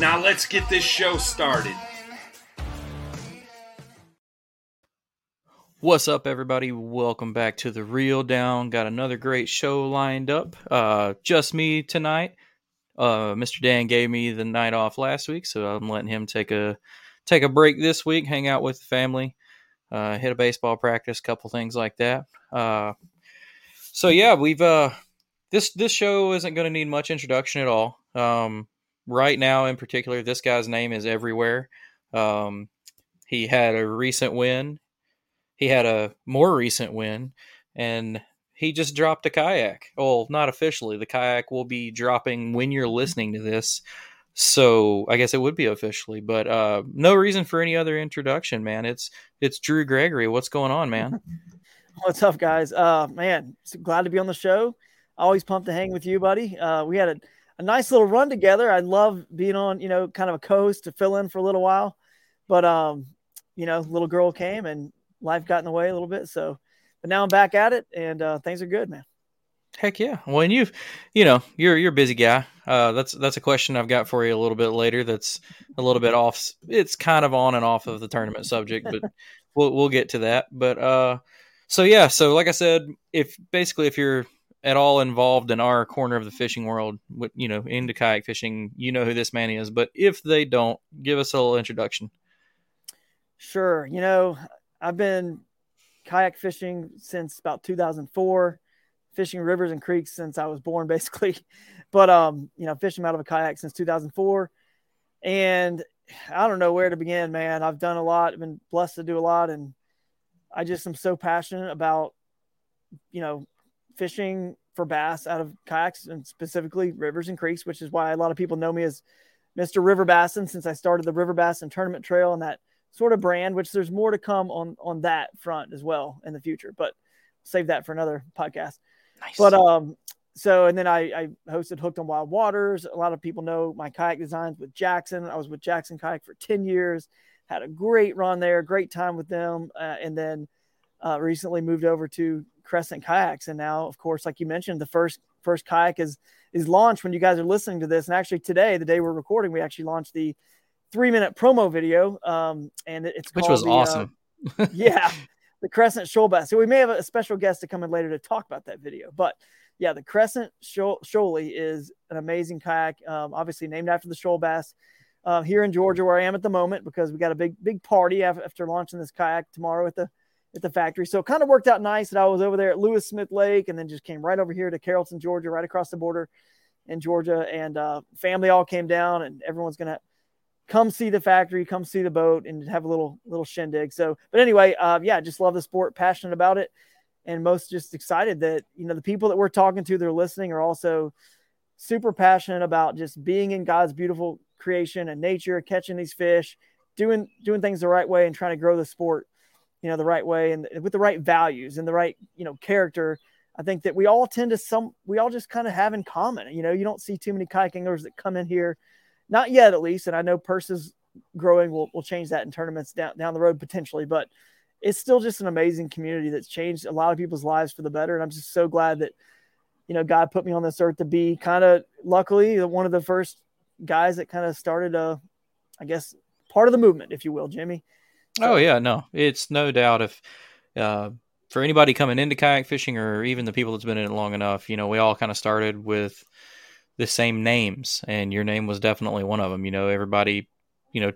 Now let's get this show started. What's up, everybody? Welcome back to the Reel Down. Got another great show lined up. Uh, just me tonight. Uh, Mr. Dan gave me the night off last week, so I'm letting him take a take a break this week, hang out with the family, uh, hit a baseball practice, couple things like that. Uh, so yeah, we've uh, this this show isn't going to need much introduction at all. Um, right now, in particular, this guy's name is everywhere. Um, he had a recent win. He had a more recent win, and he just dropped a kayak. Well, not officially. The kayak will be dropping when you're listening to this. So I guess it would be officially, but uh, no reason for any other introduction, man. It's it's Drew Gregory. What's going on, man? What's up, guys? Uh, man, glad to be on the show. Always pumped to hang with you, buddy. Uh, we had a, a nice little run together. I love being on, you know, kind of a coast to fill in for a little while, but um, you know, little girl came and life got in the way a little bit. So, but now I'm back at it, and uh, things are good, man. Heck yeah! Well, and you've, you know, you're you're a busy guy. Uh, that's that's a question I've got for you a little bit later. That's a little bit off. It's kind of on and off of the tournament subject, but we'll we'll get to that. But uh, so yeah, so like I said, if basically if you're at all involved in our corner of the fishing world, you know, into kayak fishing, you know who this man is. But if they don't, give us a little introduction. Sure. You know, I've been kayak fishing since about 2004, fishing rivers and creeks since I was born, basically. But um, you know, fishing out of a kayak since 2004, and I don't know where to begin, man. I've done a lot, I've been blessed to do a lot, and I just am so passionate about, you know, fishing for bass out of kayaks and specifically rivers and creeks, which is why a lot of people know me as Mr. River Bassin since I started the River Bassin Tournament Trail and that sort of brand, which there's more to come on on that front as well in the future. But save that for another podcast. Nice. But um, so and then I, I hosted Hooked on Wild Waters. A lot of people know my kayak designs with Jackson. I was with Jackson Kayak for 10 years, had a great run there, great time with them. Uh, and then uh, recently moved over to Crescent Kayaks. And now, of course, like you mentioned, the first first kayak is is launched when you guys are listening to this. And actually today, the day we're recording, we actually launched the three minute promo video. Um, and it's which was the, awesome. Uh, yeah, the Crescent Shoal Bass. So we may have a special guest to come in later to talk about that video. But yeah, the Crescent Shoal, Shoalie is an amazing kayak, um, obviously named after the shoal bass. Uh, here in Georgia, where I am at the moment, because we got a big big party after launching this kayak tomorrow at the at the factory. So it kind of worked out nice that I was over there at Lewis Smith Lake, and then just came right over here to Carrollton, Georgia, right across the border in Georgia, and uh, family all came down, and everyone's gonna come see the factory, come see the boat, and have a little little shindig. So, but anyway, uh, yeah, just love the sport, passionate about it, and most just excited that you know the people that we're talking to, they're listening, are also super passionate about just being in God's beautiful creation and nature, catching these fish, doing doing things the right way, and trying to grow the sport, you know, the right way and with the right values and the right you know character. I think that we all tend to some we all just kind of have in common. You know, you don't see too many kayak anglers that come in here, not yet at least. And I know purses growing will will change that in tournaments down down the road potentially, but it's still just an amazing community that's changed a lot of people's lives for the better. And I'm just so glad that you know God put me on this earth to be kind of luckily one of the first guys that kind of started a, I guess, part of the movement, if you will, Jimmy. So, oh yeah, no, it's no doubt if. Uh, for anybody coming into kayak fishing or even the people that's been in it long enough, you know, we all kind of started with the same names and your name was definitely one of them. You know, everybody, you know,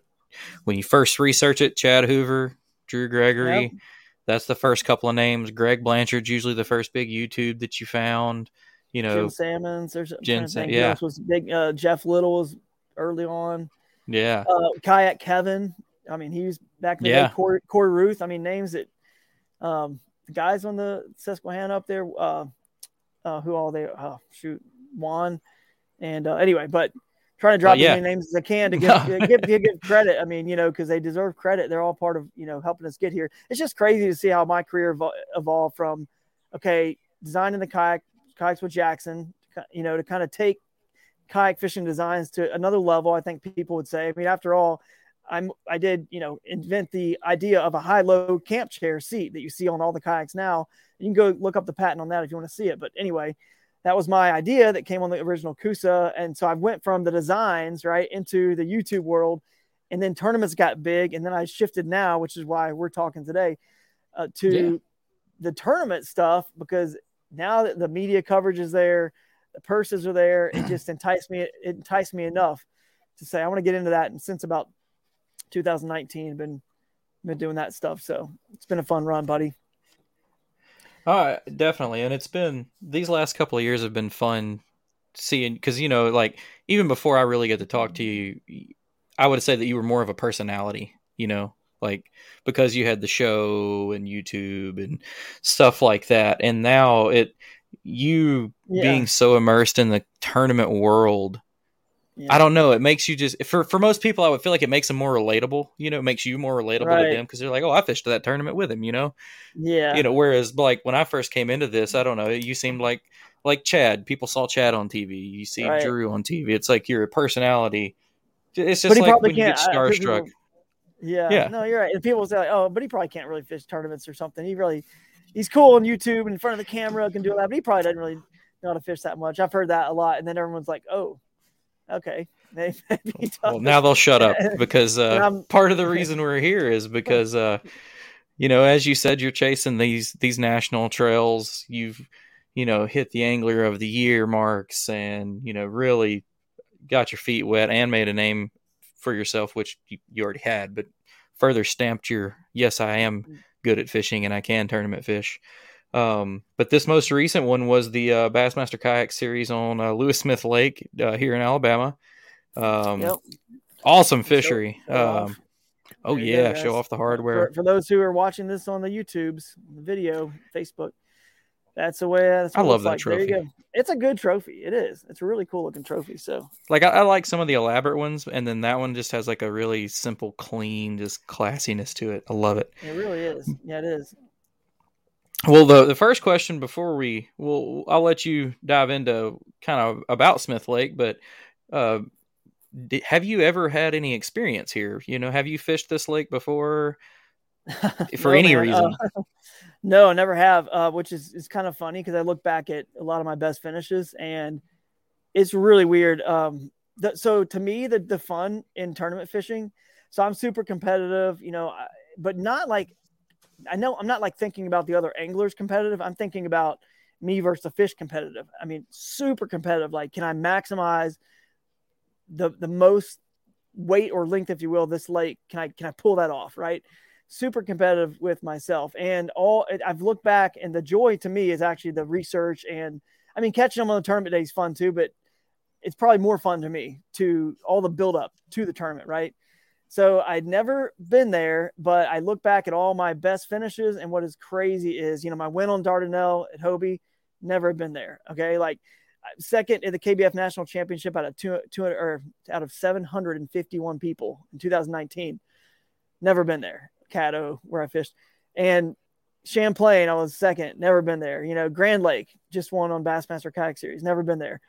when you first research it, Chad Hoover, Drew Gregory, yep. that's the first couple of names. Greg Blanchard's usually the first big YouTube that you found. You know, Jim Sammons, there's Jim Sam- yeah. was big. Uh, Jeff Little was early on. Yeah. Uh, Kayak Kevin. I mean, he was back in the yeah. day. Corey, Corey Ruth. I mean, names that um, guys on the Susquehanna up there, uh, uh, who all they, oh, shoot, Juan. And uh, anyway, but trying to drop yeah. as many names as I can to give, give, give, give, credit. I mean, you know, because they deserve credit. They're all part of, you know, helping us get here. It's just crazy to see how my career evol- evolved from, okay, designing the kayak, kayaks with Jackson, you know, to kind of take kayak fishing designs to another level. I think people would say, I mean, after all, I'm I did you know invent the idea of a high low camp chair seat that you see on all the kayaks now. You can go look up the patent on that if you want to see it. But anyway, that was my idea that came on the original Coosa, and so I went from the designs right into the YouTube world, and then tournaments got big, and then I shifted now, which is why we're talking today, uh, to yeah. the tournament stuff because now that the media coverage is there, the purses are there, it just enticed me. It enticed me enough to say I want to get into that. And since about 2019. Been been doing that stuff, so it's been a fun run, buddy. Uh, definitely, and it's been these last couple of years have been fun seeing because you know, like even before I really get to talk to you, I would say that you were more of a personality, you know, like because you had the show and YouTube and stuff like that, and now it you yeah. being so immersed in the tournament world yeah. I don't know. It makes you just for for most people, I would feel like it makes them more relatable. You know, it makes you more relatable right. to them because they're like, oh, I fished that tournament with him. You know, yeah. You know, whereas like when I first came into this, I don't know, you seemed like like Chad. People saw Chad on TV. You see right. Drew on TV. It's like you're a personality. It's just like when you get uh, starstruck. yeah, yeah. No, you're right. And people say, like, oh, but he probably can't really fish tournaments or something. He really, he's cool on YouTube in front of the camera, can do that, but he probably doesn't really know how to fish that much. I've heard that a lot, and then everyone's like, oh okay. well, now they'll shut up because uh, part of the reason we're here is because, uh, you know, as you said, you're chasing these these national trails. You've, you know, hit the angler of the year marks, and you know, really got your feet wet and made a name for yourself, which you, you already had, but further stamped your yes, I am good at fishing and I can tournament fish. Um, but this most recent one was the uh, Bassmaster Kayak Series on uh, Lewis Smith Lake uh, here in Alabama. Um, yep. Awesome fishery. Um, oh yeah, show off the hardware. For, for, those who are watching this on the YouTubes, the video, Facebook, that's the way. That's I love that like. trophy. It's a good trophy. It is. It's a really cool looking trophy. So, like, I, I, like some of the elaborate ones, and then that one just has like a really simple, clean, just classiness to it. I love it. It really is. Yeah, it is. Well, the the first question before we well, I'll let you dive into kind of about Smith Lake, but uh, did, have you ever had any experience here? You know, have you fished this lake before for no, any man. reason? Uh, no, I never have. Uh, which is is kind of funny because I look back at a lot of my best finishes and it's really weird. Um, the, so to me, the the fun in tournament fishing. So I'm super competitive, you know, but not like I know I'm not like thinking about the other anglers competitive. I'm thinking about me versus the fish competitive. I mean, super competitive. Like, can I maximize the the most weight or length, if you will, this lake? Can I can I pull that off? Right. Super competitive with myself, and all I've looked back, and the joy to me is actually the research. And I mean, catching them on the tournament day is fun too, but it's probably more fun to me to all the build up to the tournament, right? So I'd never been there, but I look back at all my best finishes, and what is crazy is, you know, my win on Dardanelle at Hobie, never been there. Okay, like second in the KBF National Championship out of two, 200 or out of 751 people in 2019, never been there. Caddo, where I fished, and Champlain, I was second, never been there. You know, Grand Lake, just won on Bassmaster Kayak Series, never been there.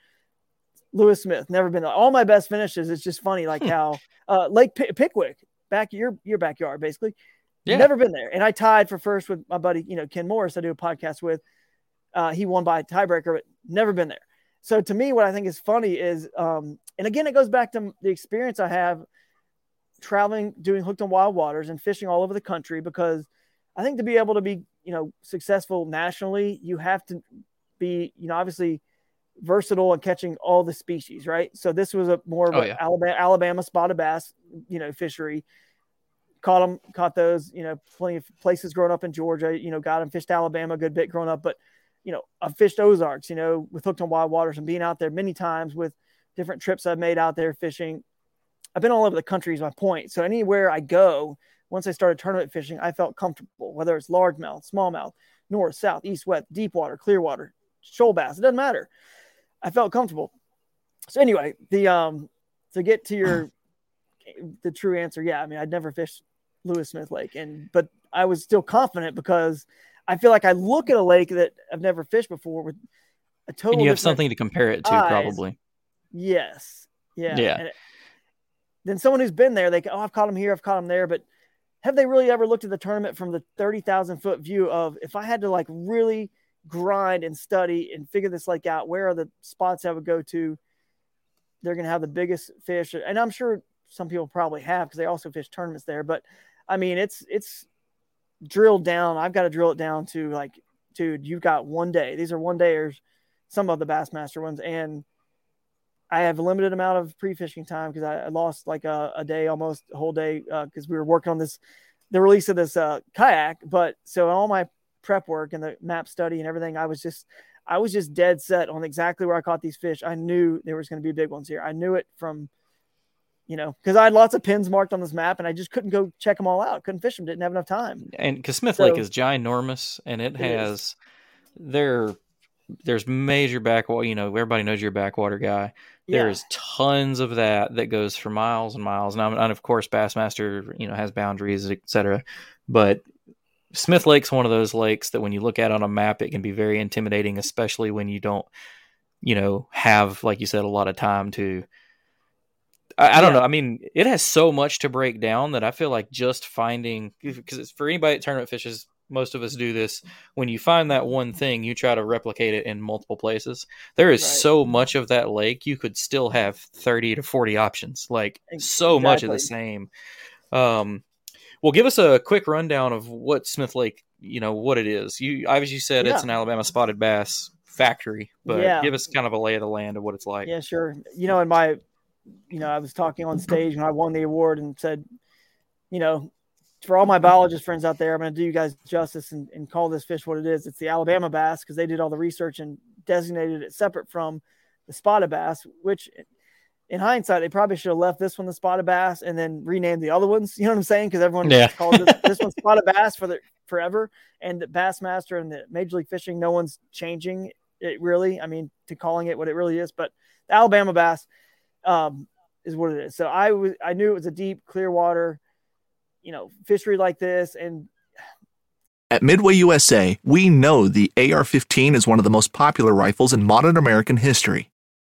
Lewis Smith, never been there. All my best finishes. It's just funny, like hmm. how uh, Lake P- Pickwick, back your your backyard, basically. Yeah. Never been there, and I tied for first with my buddy, you know, Ken Morris. I do a podcast with. Uh, he won by tiebreaker, but never been there. So to me, what I think is funny is, um, and again, it goes back to the experience I have traveling, doing hooked on wild waters, and fishing all over the country because I think to be able to be, you know, successful nationally, you have to be, you know, obviously versatile and catching all the species, right? So this was a more of oh, yeah. Alabama, Alabama spotted bass, you know, fishery. Caught them, caught those, you know, plenty of places growing up in Georgia, you know, got them fished Alabama a good bit growing up, but you know, I've fished Ozarks, you know, with hooked on wild waters and being out there many times with different trips I've made out there fishing. I've been all over the country is my point. So anywhere I go, once I started tournament fishing, I felt comfortable, whether it's largemouth, smallmouth, north, south, east, west, deep water, clear water, shoal bass. It doesn't matter. I felt comfortable. So anyway, the um to get to your the true answer, yeah. I mean, I'd never fished Lewis Smith Lake, and but I was still confident because I feel like I look at a lake that I've never fished before with a total. And you have something to compare it to, eyes. probably. Yes. Yeah. Yeah. Then someone who's been there, they go, oh, I've caught him here, I've caught him there, but have they really ever looked at the tournament from the 30,000 foot view of if I had to like really grind and study and figure this lake out, where are the spots I would go to? They're going to have the biggest fish. And I'm sure some people probably have because they also fish tournaments there. But I mean, it's, it's drilled down. I've got to drill it down to like, dude, you've got one day. These are one dayers, some of the Bassmaster ones. And I have a limited amount of pre-fishing time because I, I, lost like a, a, day, almost a whole day, because uh, we were working on this, the release of this uh, kayak. But so all my prep work and the map study and everything, I was just, I was just dead set on exactly where I caught these fish. I knew there was going to be big ones here. I knew it from, you know, because I had lots of pins marked on this map and I just couldn't go check them all out. Couldn't fish them. Didn't have enough time. And because Smith so, Lake is ginormous and it, it has, is. there, there's major backwater. You know, everybody knows you're a backwater guy. There's yeah. tons of that that goes for miles and miles. And, and of course, Bassmaster, you know, has boundaries, etc. But Smith Lake's one of those lakes that when you look at on a map, it can be very intimidating, especially when you don't, you know, have like you said a lot of time to. I, I don't yeah. know. I mean, it has so much to break down that I feel like just finding because for anybody that tournament fishes most of us do this when you find that one thing you try to replicate it in multiple places there is right. so much of that lake you could still have 30 to 40 options like so much of the same um well give us a quick rundown of what smith lake you know what it is you obviously said yeah. it's an alabama spotted bass factory but yeah. give us kind of a lay of the land of what it's like yeah sure you know in my you know i was talking on stage when i won the award and said you know for all my biologist friends out there, I'm going to do you guys justice and, and call this fish what it is. It's the Alabama bass because they did all the research and designated it separate from the spotted bass, which in hindsight, they probably should have left this one the spotted bass and then renamed the other ones. You know what I'm saying? Because everyone yeah. calls this, this one spotted bass for the forever. And the Bassmaster and the Major League Fishing, no one's changing it really. I mean, to calling it what it really is. But the Alabama bass um, is what it is. So I was I knew it was a deep, clear water you know, fishery like this. And at Midway USA, we know the AR 15 is one of the most popular rifles in modern American history.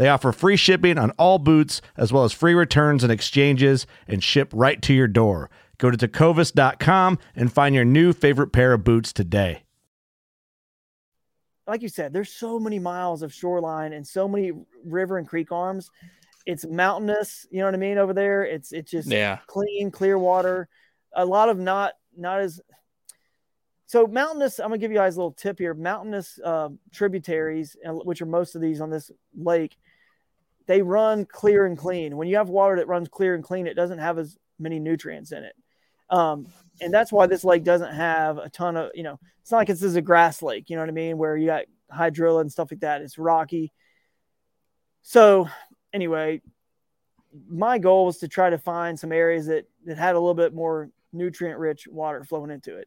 They offer free shipping on all boots, as well as free returns and exchanges, and ship right to your door. Go to tecovas.com and find your new favorite pair of boots today. Like you said, there's so many miles of shoreline and so many river and creek arms. It's mountainous, you know what I mean, over there. It's it's just Yeah. clean, clear water. A lot of not not as so mountainous. I'm gonna give you guys a little tip here. Mountainous uh, tributaries, which are most of these on this lake, they run clear and clean. When you have water that runs clear and clean, it doesn't have as many nutrients in it, um, and that's why this lake doesn't have a ton of. You know, it's not like this is a grass lake. You know what I mean? Where you got hydrilla and stuff like that. It's rocky. So anyway, my goal was to try to find some areas that that had a little bit more nutrient rich water flowing into it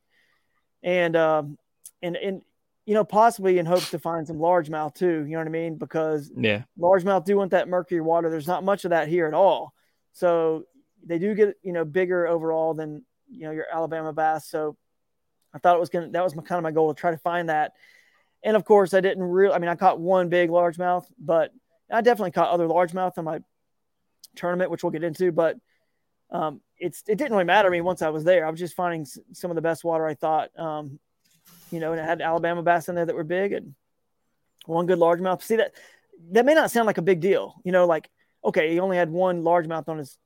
and um and and you know possibly in hopes to find some largemouth too you know what i mean because Yeah. largemouth do want that murky water there's not much of that here at all so they do get you know bigger overall than you know your alabama bass so i thought it was gonna that was my kind of my goal to try to find that and of course i didn't really i mean i caught one big largemouth but i definitely caught other largemouth in my tournament which we'll get into but um, it's it didn't really matter to me once I was there. I was just finding s- some of the best water I thought. Um, you know, and it had Alabama bass in there that were big and one good largemouth. See that that may not sound like a big deal. You know, like okay, he only had one largemouth on his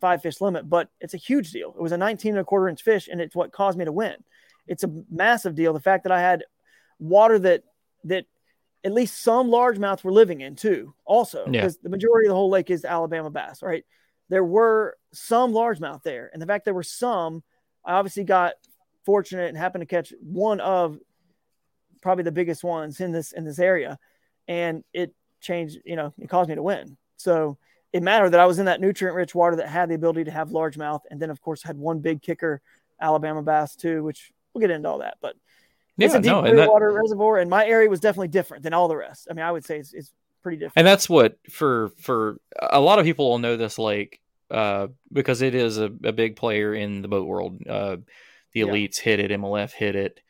five fish limit, but it's a huge deal. It was a 19 and a quarter inch fish, and it's what caused me to win. It's a massive deal. The fact that I had water that that at least some largemouth were living in too, also Yeah. because the majority of the whole lake is Alabama bass, right? There were some largemouth there, and the fact there were some, I obviously got fortunate and happened to catch one of probably the biggest ones in this in this area, and it changed. You know, it caused me to win. So it mattered that I was in that nutrient rich water that had the ability to have largemouth, and then of course had one big kicker, Alabama bass too, which we'll get into all that, but. It's Yeah, a deep no, that- water reservoir, and my area was definitely different than all the rest. I mean, I would say it's, it's pretty different. and that's what for for a lot of people will know this lake uh because it is a, a big player in the boat world uh the Yeah. elites hit it mlf hit it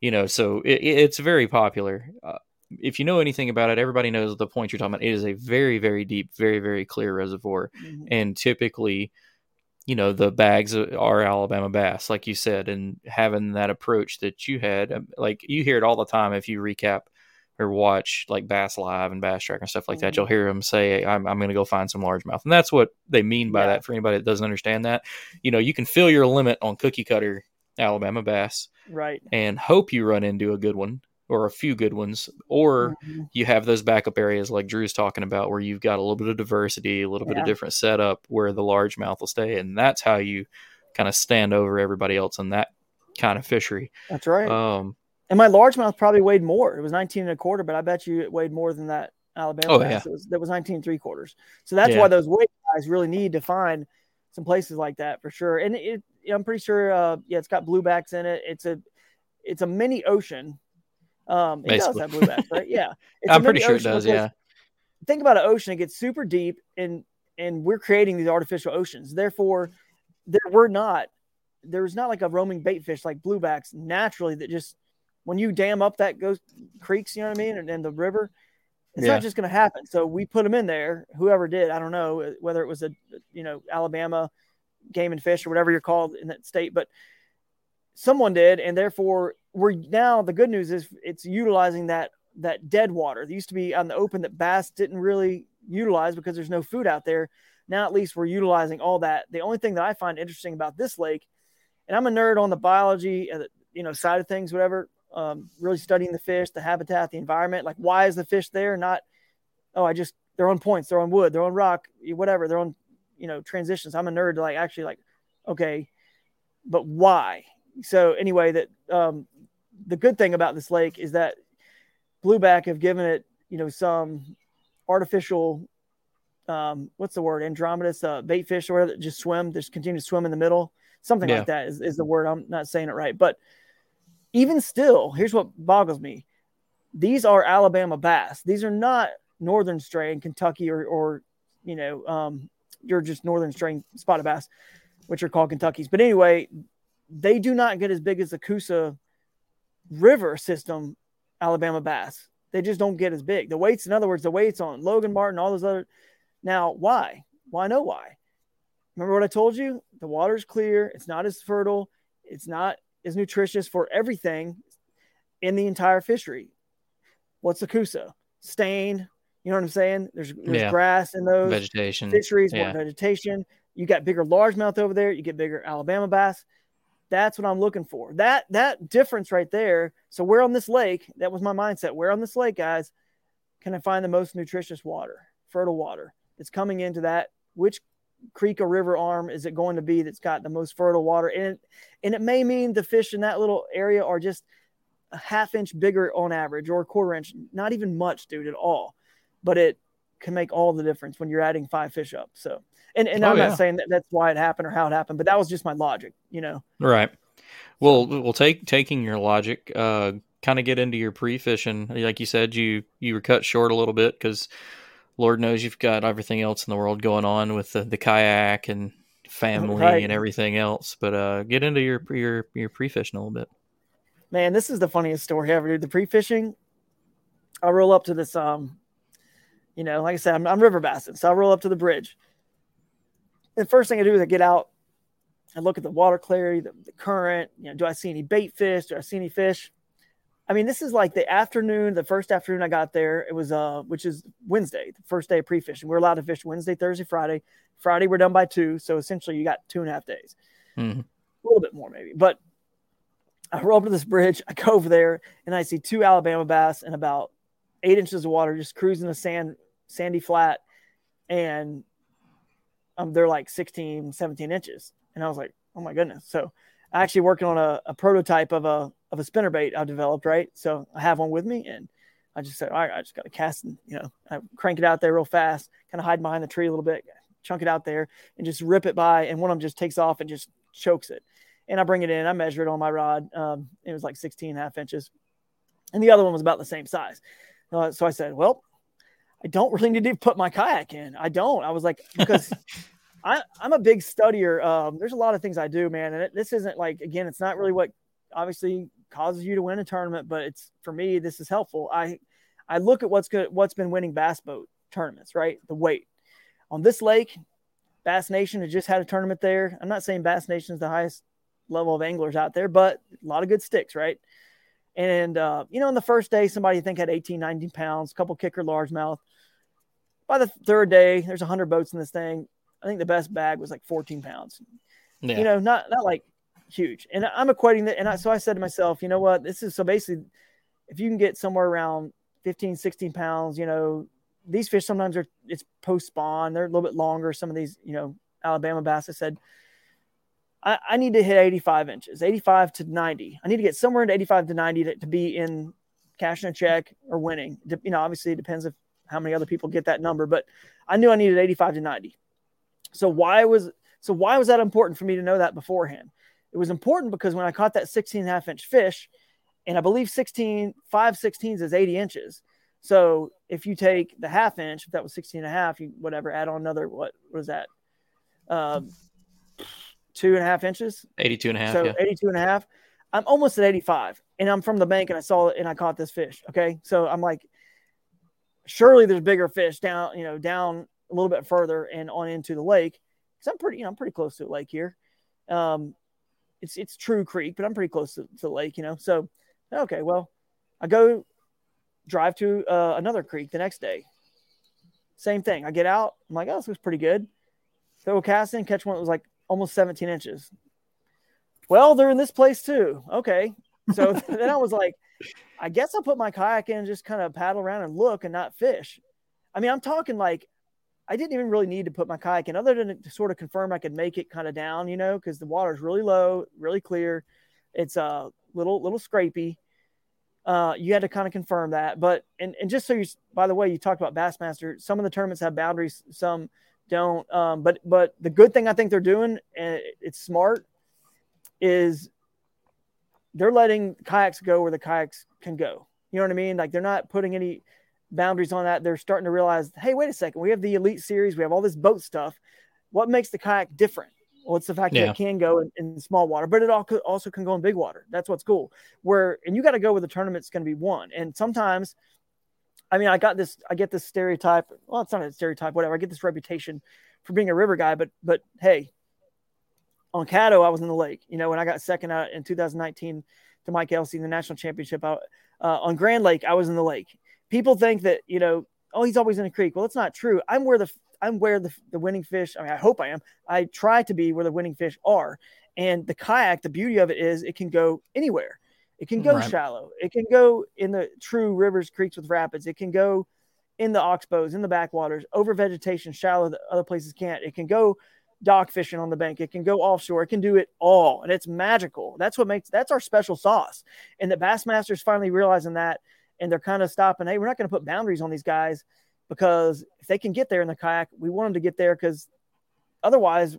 you know so it, it's very popular uh, if you know anything about it everybody knows the point you're talking about it is a very very deep very very clear reservoir Mhm. and typically you know the bags are alabama bass like you said and having that approach that you had um, like you hear it all the time if you recap or watch like bass live and bass track and stuff like that Mhm. you'll hear them say i'm, I'm going to go find some largemouth and that's what they mean by Yeah. that for anybody that doesn't understand that you know you can fill your limit on cookie cutter alabama bass Right. and hope you run into a good one or a few good ones or Mhm. you have those backup areas like Drew's talking about where you've got a little bit of diversity, a little bit of different setup where the largemouth will stay. And that's how you kind of stand over everybody else in that kind of fishery. That's right. Um, and my largemouth probably weighed more. It was 19 and a quarter, but I bet you it weighed more than that Alabama Oh, bass. yeah. It was that was 19 and three quarters. So that's Yeah. why those weight guys really need to find some places like that for sure. And it, I'm pretty sure, uh, yeah, it's got bluebacks in it. It's a, it's a mini ocean. Um, it Basically. does have bluebacks, right? Yeah, It's I'm pretty sure it does. Yeah. think about an ocean, it gets super deep and and we're creating these artificial oceans. Therefore, there were not there's not like a roaming bait fish like bluebacks naturally that just when you dam up that goes creeks, you know what I mean, and, and the river, it's Yeah. not just going to happen. So we put them in there. Whoever did, I don't know whether it was a you know Alabama game and fish or whatever you're called in that state, but someone did, and therefore we're now the good news is it's utilizing that that dead water. There used to be on the open that bass didn't really utilize because there's no food out there. Now at least we're utilizing all that. The only thing that I find interesting about this lake, and I'm a nerd on the biology, uh, you know, side of things, whatever. Um, really studying the fish, the habitat, the environment. Like, why is the fish there? Not, oh, I just they're on points, they're on wood, they're on rock, whatever. They're on, you know, transitions. I'm a nerd to like actually like, okay, but why? So anyway, that um, the good thing about this lake is that blueback have given it, you know, some artificial, um, what's the word, Andromedas, uh, bait fish or whatever that just swim, just continue to swim in the middle. Something Yeah. like that is, is the word. I'm not saying it right, but even still, here's what boggles me. these are Alabama bass. These are not northern strain Kentucky or, or you know, um, you're just northern strain spotted bass, which are called Kentuckies. But anyway, they do not get as big as the Coosa River system Alabama bass. They just don't get as big. The weights, in other words, the weights on Logan Martin, all those other. Now, why? Why know why? Remember what I told you? The water's clear. It's not as fertile. It's not as nutritious for everything in the entire fishery. What's the Coosa? Stain. You know what I'm saying? There's, there's Yeah. grass in those Vegetation. fisheries, more Yeah. vegetation. You got bigger largemouth over there. You get bigger Alabama bass. That's what I'm looking for. That that difference right there. So where on this lake? That was my mindset. Where on this lake, guys, can I find the most nutritious water, fertile water that's coming into that? Which creek or river arm is it going to be that's got the most fertile water? And it, and it may mean the fish in that little area are just a half inch bigger on average or a quarter inch, not even much, dude, at all. But it can make all the difference when you're adding five fish up. So, and, and Oh, I'm yeah. not saying that that's why it happened or how it happened, but that was just my logic, you know. Right. Well, we'll take taking your logic, uh, kind of get into your pre-fishing. Like you said, you you were cut short a little bit because Lord knows you've got everything else in the world going on with the, the kayak and family Right. and everything else. But uh, get into your your your pre-fishing a little bit. Man, this is the funniest story ever, dude. The pre-fishing, I roll up to this, um, you know, like I said, I'm, I'm river bassing, so I roll up to the bridge. The first thing I do is I get out, I look at the water clarity, the, the current. You know, do I see any bait fish? Do I see any fish? I mean, this is like the afternoon, the first afternoon I got there. It was uh, which is Wednesday, the first day of pre-fishing. We're allowed to fish Wednesday, Thursday, Friday. Friday we're done by two, so essentially you got two and a half days Mhm. a little bit more maybe. But I roll up to this bridge, I go over there, and I see two Alabama bass and about eight inches of water just cruising the sand, sandy flat, and um, they're like 16, 17 inches. And I was like, oh my goodness. So I actually working on a, a prototype of a of a spinner bait I've developed, right? So I have one with me and I just said, all right, I just got to cast and you know, I crank it out there real fast, kind of hide behind the tree a little bit, chunk it out there, and just rip it by. And one of them just takes off and just chokes it. And I bring it in, I measure it on my rod. Um, it was like 16 and a half inches. And the other one was about the same size. Uh, so I said, well, I don't really need to put my kayak in. I don't. I was like, because I, I'm a big studier. Um, there's a lot of things I do, man. And it, this isn't like, again, it's not really what obviously causes you to win a tournament, but it's for me, this is helpful. I, I look at what's good, what's been winning bass boat tournaments, right? The weight on this lake, Bass Nation has just had a tournament there. I'm not saying Bass Nation is the highest level of anglers out there, but a lot of good sticks, right? And, uh, you know, in the first day, somebody I think had 18, 19 pounds, a couple kicker largemouth. By the third day, there's 100 boats in this thing. I think the best bag was like 14 pounds. Yeah. You know, not not like huge. And I'm equating that. And I, so I said to myself, you know what? This is so basically, if you can get somewhere around 15, 16 pounds, you know, these fish sometimes are it's post spawn. They're a little bit longer. Some of these, you know, Alabama bass. I said, I, I need to hit 85 inches, 85 to 90. I need to get somewhere into 85 to 90 to, to be in cashing a check or winning. You know, obviously it depends if how many other people get that number, but I knew I needed 85 to 90. So why was so why was that important for me to know that beforehand? It was important because when I caught that 16 and a half inch fish, and I believe 16, 5 16s is 80 inches. So if you take the half inch, if that was 16 and a half, you whatever, add on another, what was that? Um, two and a half inches. 82 and a half. So yeah. 82 and a half. I'm almost at 85 and I'm from the bank and I saw it and I caught this fish. Okay. So I'm like, surely there's bigger fish down, you know, down a little bit further and on into the lake. Cause I'm pretty, you know, I'm pretty close to the lake here. Um, it's, it's true creek, but I'm pretty close to, to the lake, you know? So, okay, well, I go drive to uh, another creek the next day. Same thing. I get out. I'm like, oh, this looks pretty good. Throw a cast in, catch one that was like almost 17 inches. Well, they're in this place too. Okay. So then I was like, I guess I'll put my kayak in and just kind of paddle around and look and not fish. I mean, I'm talking like I didn't even really need to put my kayak in other than to sort of confirm I could make it kind of down, you know, because the water's really low, really clear. It's a uh, little, little scrapey. Uh, you had to kind of confirm that. But, and, and just so you, by the way, you talked about Bassmaster, some of the tournaments have boundaries, some don't. Um, but, but the good thing I think they're doing, and it's smart, is they're letting kayaks go where the kayaks can go. You know what I mean? Like they're not putting any boundaries on that. They're starting to realize, hey, wait a second, we have the elite series, we have all this boat stuff. What makes the kayak different? Well, it's the fact Yeah. that it can go in, in small water, but it al- also can go in big water. That's what's cool. Where and you got to go where the tournament's going to be won. And sometimes, I mean, I got this, I get this stereotype. Well, it's not a stereotype, whatever. I get this reputation for being a river guy, but but hey, on Caddo, I was in the lake. You know, when I got second out in 2019 to Mike Elsey in the national championship out uh, on Grand Lake, I was in the lake. People think that you know, oh, he's always in a creek. Well, it's not true. I'm where the I'm where the the winning fish. I mean, I hope I am. I try to be where the winning fish are. And the kayak, the beauty of it is it can go anywhere. It can go Right. shallow. It can go in the true rivers, creeks with rapids. It can go in the oxbows, in the backwaters, over vegetation, shallow that other places can't. It can go dock fishing on the bank. It can go offshore. It can do it all, and it's magical. That's what makes that's our special sauce. And the Bassmasters finally realizing that, and they're kind of stopping. Hey, we're not going to put boundaries on these guys because if they can get there in the kayak, we want them to get there because otherwise,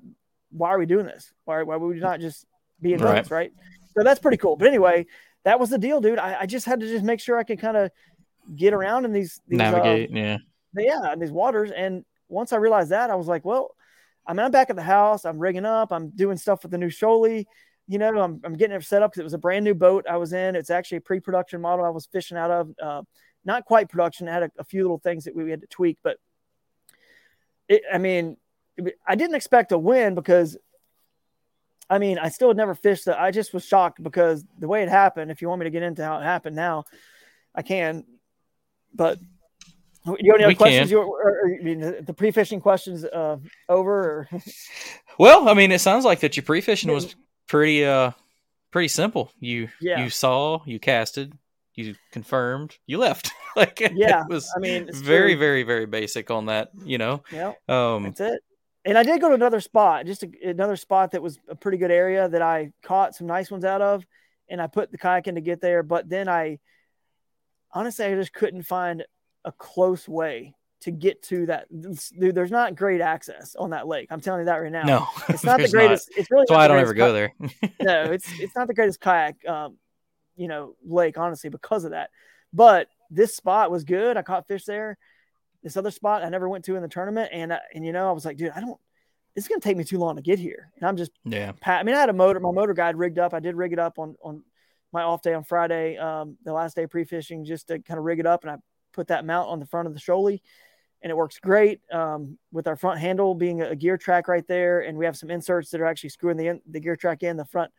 why are we doing this? Why, why would we not just be in Right. right? So that's pretty cool. But anyway, that was the deal, dude. I, I just had to just make sure I could kind of get around in these, these uh, yeah. yeah, in these waters. And once I realized that, I was like, well, I mean, I'm back at the house. I'm rigging up. I'm doing stuff with the new Shoalie. You know, I'm, I'm getting it set up because it was a brand new boat I was in. It's actually a pre-production model I was fishing out of. Uh, not quite production. It had a, a few little things that we had to tweak, but it, I mean, I didn't expect to win because, I mean, I still had never fished that. I just was shocked because the way it happened. If you want me to get into how it happened now, I can. But you have any questions? You, or, or, you mean the pre-fishing questions uh, over? Or Well, I mean, it sounds like that your pre-fishing was pretty uh pretty simple. You Yeah. you saw, you casted, you confirmed, you left. like Yeah, it was I mean, it's very very very basic on that, you know. yeah, Um that's it. And I did go to another spot, just a, another spot that was a pretty good area that I caught some nice ones out of, and I put the kayak in to get there. But then I, honestly, I just couldn't find a close way to get to that. Dude, there's not great access on that lake. I'm telling you that right now. no. it's not the greatest. It's really That's why I don't ever go there. no, it's it's not the greatest kayak, um, you know, lake honestly because of that. But this spot was good. I caught fish there. This other spot I never went to in the tournament, and I, and you know I was like, dude, I don't. It's gonna take me too long to get here, and I'm just. yeah. pa- I mean, I had a motor. My MotorGuide rigged up. I did rig it up on on my off day on Friday, um, the last day pre fishing, just to kind of rig it up, and I put that mount on the front of the Shoalie, and it works great um, with our front handle being a, gear track right there, and we have some inserts that are actually screwing the in, the gear track in the front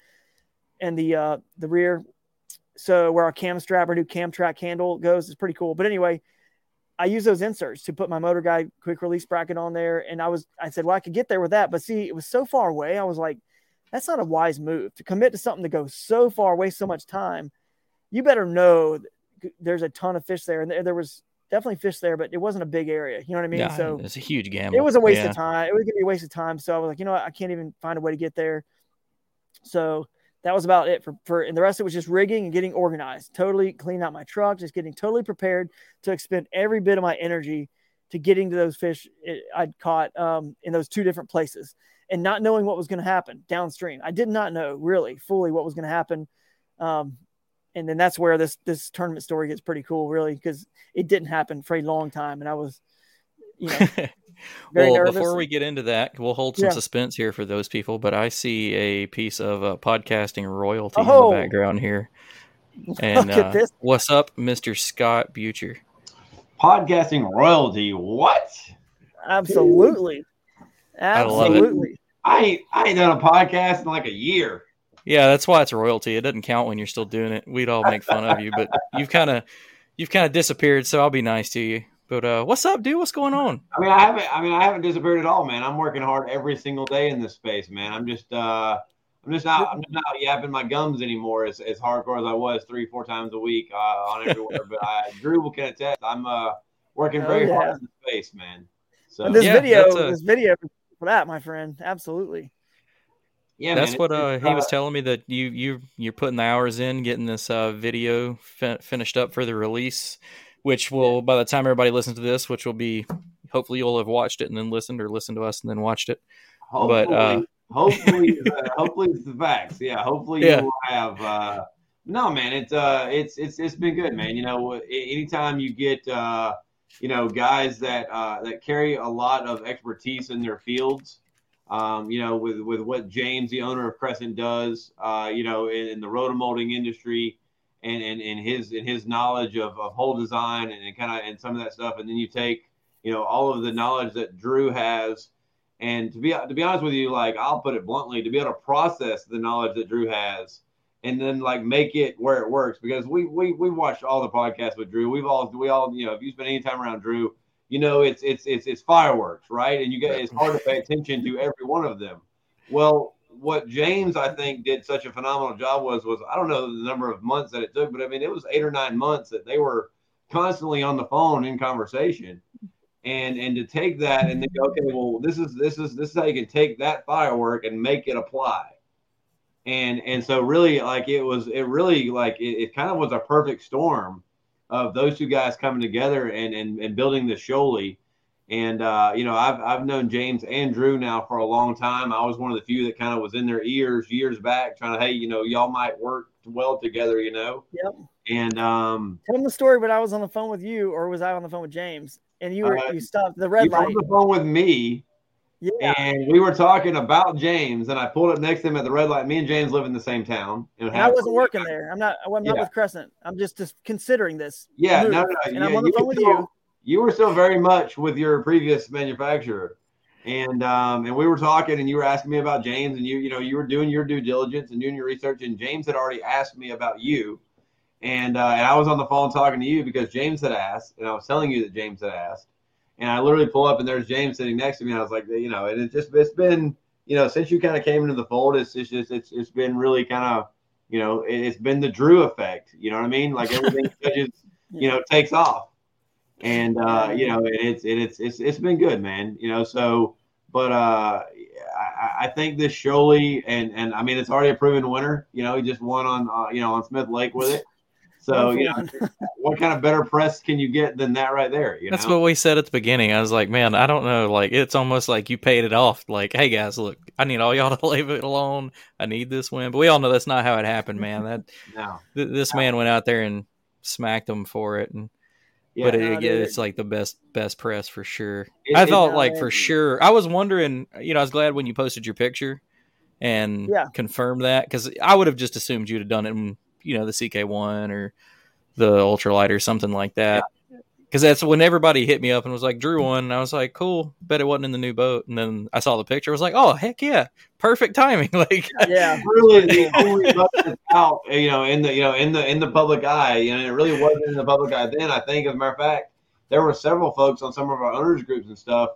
and the uh, the rear. So where our cam strap, or new cam track handle goes is pretty cool. But anyway, I use those inserts to put my MotorGuide quick release bracket on there, and I was I said, well, I could get there with that, but see, it was so far away. I was like, that's not a wise move to commit to something to go so far, waste so much time. You better know that there's a ton of fish there, and there, there was definitely fish there, but it wasn't a big area. You know what I mean? Yeah, so it's a huge gamble. it was a waste Yeah. of time. It was gonna be a waste of time. So I was like, you know what? I can't even find a way to get there. So that was about it for, for and the rest of it was just rigging and getting organized, totally cleaning out my truck, just getting totally prepared to expend every bit of my energy to getting to those fish I'd caught um, in those two different places and not knowing what was going to happen downstream. I did not know really fully what was going to happen. Um, and then that's where this this tournament story gets pretty cool, really, because it didn't happen for a long time, and I was, you know, very well, nervous. before we get into that, we'll hold some Yeah. suspense here for those people. But I see a piece of uh, podcasting royalty Oh. in the background here. And Look at uh, this. what's up, Mister Scott Butcher? Podcasting royalty. What? Absolutely. I love it. Absolutely. I ain't I ain't done a podcast in like a year. Yeah, that's why it's royalty. It doesn't count when you're still doing it. We'd all make fun of you, but you've kind of you've kind of disappeared. So I'll be nice to you. But uh, what's up, dude? What's going on? I mean, I haven't. I mean, I haven't disappeared at all, man. I'm working hard every single day in this space, man. I'm just, uh, I'm just not, I'm just not yapping my gums anymore as, as hardcore as I was three, four times a week uh, on everywhere. but I, Drew will can attest. I'm uh, working Oh, very yeah. hard in the space, man. So And this Yeah, video, a- this video for that, my friend. Absolutely. Yeah, that's man, what uh, he was uh, telling me that you you you're putting the hours in, getting this uh, video fin- finished up for the release, which will by the time everybody listens to this, which will be hopefully you'll have watched it and then listened, or listened to us and then watched it. Hopefully, but, uh, hopefully, uh, hopefully it's the facts. Yeah, hopefully Yeah. you will have uh, No, man, it's uh, it's it's it's been good, man. You know, anytime you get uh, you know, guys that uh, that carry a lot of expertise in their fields, um, you know, with with what James, the owner of Crescent, does, uh, you know, in, in the rotomolding industry, and and, and his and his knowledge of, of hull design and, and kind of and some of that stuff, and then you take, you know, all of the knowledge that Drew has. And to be to be honest with you, like I'll put it bluntly, to be able to process the knowledge that Drew has and then like make it where it works. Because we we we watched all the podcasts with Drew. We've all we all you know if you spend any time around Drew, you know it's it's it's it's fireworks, right? And you get it's hard to pay attention to every one of them. Well, what James I think did such a phenomenal job was was I don't know the number of months that it took, but I mean it was eight or nine months that they were constantly on the phone in conversation and and to take that and think, okay, well, this is this is this is how you can take that firework and make it apply. And and so really like it was it really like it, it kind of was a perfect storm of those two guys coming together and and, and building the Shoalie. And uh, you know, I've I've known James and Drew now for a long time. I was one of the few that kind of was in their ears years back, trying to, hey, you know, y'all might work well together, you know. Yep. And um, tell them the story. But I was on the phone with you, or was I on the phone with James? and you were uh, you stopped the red you light. on the phone with me. Yeah. And we were talking about James, and I pulled up next to him at the red light. Me and James live in the same town. And I wasn't working there. I'm not. I'm not yeah. with Crescent. I'm just, just considering this. Yeah, no, no. And yeah, I'm on the phone with still, you. You were still very much with your previous manufacturer, and um, and we were talking, and you were asking me about James, and you, you know, you were doing your due diligence and doing your research, and James had already asked me about you, and uh, and I was on the phone talking to you because James had asked, and I was telling you that James had asked and I literally pull up and there's James sitting next to me. And I was like, you know, and it's just it's been, you know, since you kind of came into the fold, it's, it's just it's it's been really kind of, you know, it, has been the Drew effect. You know what I mean? Like everything just, you know, takes off, and uh, you know, it's it, it's it's it's been good, man. You know, so but uh, I, I think this Shoalie and and I mean it's already a proven winner. You know, he just won on uh, you know on Smith Lake with it. So, you know, what kind of better press can you get than that right there? You That's know? what we said at the beginning. I was like, man, I don't know. Like, it's almost like you paid it off. Like, hey guys, look, I need all y'all to leave it alone. I need this win. But we all know that's not how it happened, man. That no. th- this man went out there and smacked them for it, and yeah, but it, it, it's like the best best press for sure. It, I thought like for sure. I was wondering. You know, I was glad when you posted your picture and yeah. confirmed that because I would have just assumed you'd have done it in you know the CK1 or the ultralight or something like that. Because that's when everybody hit me up and was like, Drew one," And I was like, cool. Bet it wasn't in the new boat. And then I saw the picture. I was like, oh, heck yeah. Perfect timing. like, yeah. really the only boat out, you know, in the, you know, in the, in the public eye. You know, it really wasn't in the public eye then. I think, as a matter of fact, there were several folks on some of our owners groups and stuff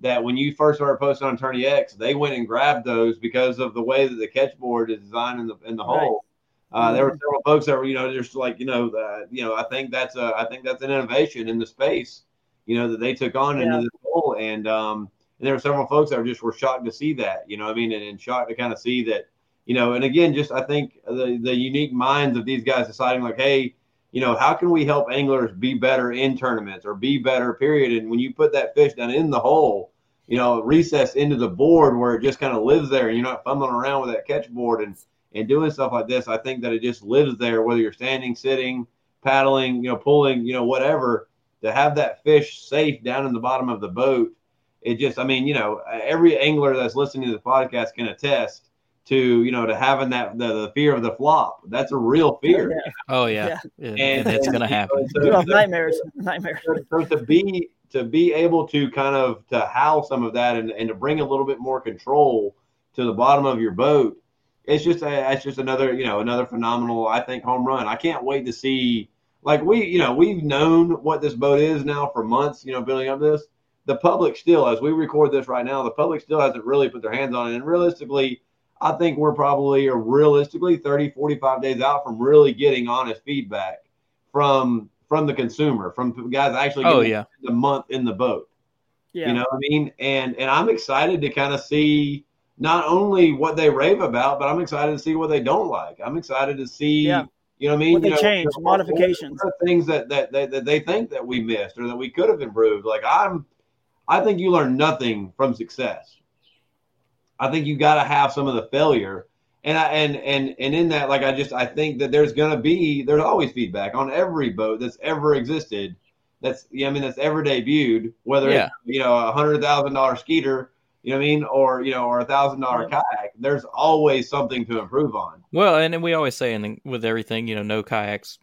that when you first started posting on TourneyX, they went and grabbed those because of the way that the catch board is designed in the in the right. hole. Uh, there were several folks that were, you know, just like, you know, you know, I think that's a, I think that's an innovation in the space, you know, that they took on yeah. into this role. And, um, and there were several folks that were just were shocked to see that, you know, I mean, and, and shocked to kind of see that, you know, and again, just I think the the unique minds of these guys deciding like, hey, you know, how can we help anglers be better in tournaments or be better, period. And when you put that fish down in the hole, you know, recessed into the board where it just kind of lives there and you're not fumbling around with that catch board and and doing stuff like this, I think that it just lives there, whether you're standing, sitting, paddling, you know, pulling, you know, whatever, to have that fish safe down in the bottom of the boat. It just, I mean, you know, every angler that's listening to the podcast can attest to, you know, to having that the, the fear of the flop. That's a real fear. Yeah. Oh yeah, yeah. And, and, it's going to happen. So, nightmares, nightmares. So, so to be to be able to kind of to house some of that and, and to bring a little bit more control to the bottom of your boat it's just a, it's just another you know another phenomenal I think home run. I can't wait to see like we you know we've known what this boat is now for months. You know building up this. The public still, as we record this right now, the public still hasn't really put their hands on it. And realistically, I think we're probably or realistically 30, 45 days out from really getting honest feedback from from the consumer, from guys actually oh, yeah. the month in the boat. Yeah. You know what I mean? And and I'm excited to kind of see not only what they rave about, but I'm excited to see what they don't like. I'm excited to see, yeah. you know what I mean? What they know, change, you know, modifications. things that, that, that, that, they think that we missed or that we could have improved. Like I'm, I think you learn nothing from success. I think you got to have some of the failure. and I and and and in that, like I just I think that there's gonna be there's always feedback on every boat that's ever existed. That's yeah, I mean that's ever debuted, whether Yeah. it's you know a hundred thousand dollar Skeeter, you know what I mean, or you know, or a thousand dollar kayak. There's always something to improve on. Well, and we always say, in the, with everything, you know, no kayaks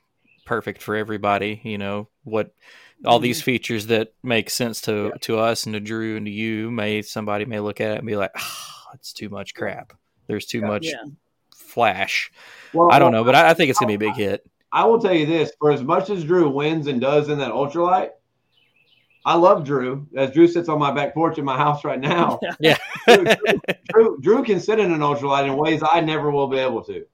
perfect for everybody. You know what, all these features that make sense to to us and to Drew and to you may somebody may look at it and be like, ah, it's too much crap. There's too much Yeah. flash. Well, I don't know, but I, I think it's gonna be a big hit. I will tell you this: for as much as Drew wins and does in that ultralight, I love Drew. As Drew sits on my back porch in my house right now, Yeah. Drew, Drew, Drew can sit in an ultralight in ways I never will be able to.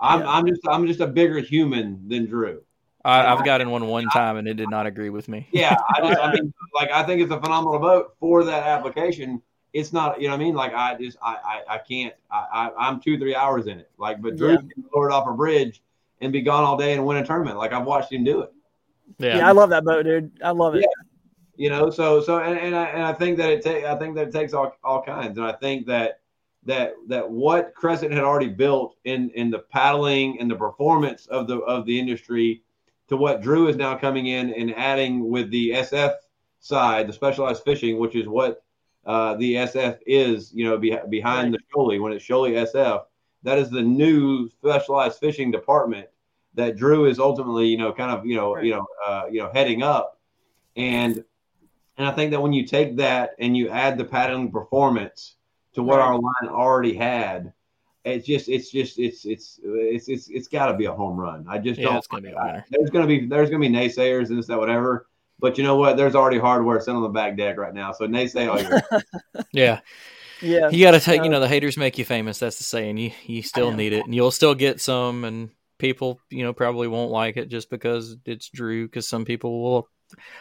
I'm, Yeah. I'm just I'm just a bigger human than Drew. I, I've gotten one one time and it did not agree with me. Yeah, I just I mean like I think it's a phenomenal boat for that application. It's not you know what I mean like I just I I, I can't I, I I'm two three hours in it like but Drew Yeah. can lower it off a bridge and be gone all day and win a tournament like I've watched him do it. Yeah. Yeah. I love that boat, dude. I love it. You know so so and, and I and I think that it takes I think that it takes all, all kinds. And I think that that that what Crescent had already built in in the paddling and the performance of the of the industry to what Drew is now coming in and adding with the SF side the specialized fishing which is what uh, the SF is you know be, behind the Shoalie when it's Shoalie SF that is the new specialized fishing department that Drew is ultimately you know kind of you know you know uh, you know heading up. And and I think that when you take that and you add the paddling performance to what Right. our line already had, it's just it's just it's it's it's it's it's got to be a home run. I just Yeah, don't. it's gonna be a winner. There's gonna be there's gonna be naysayers and this that whatever. But you know what? There's already hardware sitting on the back deck right now. So naysay all you Yeah. Yeah. You got to take, you know, the haters make you famous. That's the saying. You you still need it, and you'll still get some, and people, you know, probably won't like it just because it's Drew. Because some people will.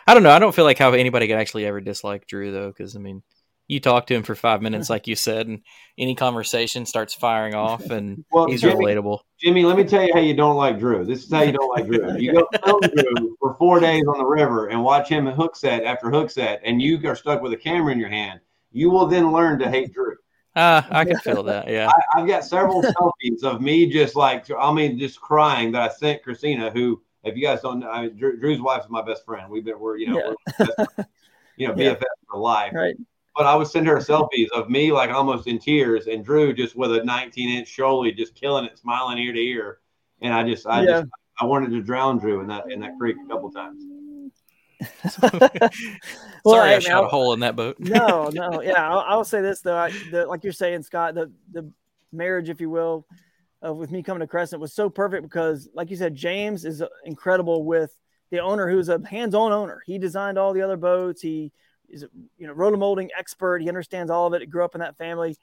I don't know. I don't feel like how anybody could actually ever dislike Drew though. Because I mean, you talk to him for five minutes, like you said, and any conversation starts firing off, and Well, he's Jimmy- relatable. Jimmy, let me tell you how you don't like Drew. This is how you don't like Drew. You go film Drew for four days on the river and watch him hook set after hook set, and you are stuck with a camera in your hand. You will then learn to hate Drew. Ah, I can feel that. Yeah. I, I've got several selfies of me just like I mean just crying that I sent Christina, who if you guys don't know, I mean, Drew, Drew's wife is my best friend. We've been we're you know we're best you know Yeah. BFF for life. Right. But I would send her selfies of me like almost in tears, and Drew just with a 19 inch Shoaly, just killing it, smiling ear to ear. And I just I Yeah. just I wanted to drown Drew in that in that creek a couple times. Well, Sorry, hey, I shot man, a hole in that boat. no, no, yeah. I'll, I'll say this though, I, the, like you're saying, Scott, the the marriage, if you will, uh, with me coming to Crescent was so perfect because, like you said, James is uh, incredible with the owner, who's a hands-on owner. He designed all the other boats. He is, a, you know, rotomolding expert. He understands all of it. He grew up in that family.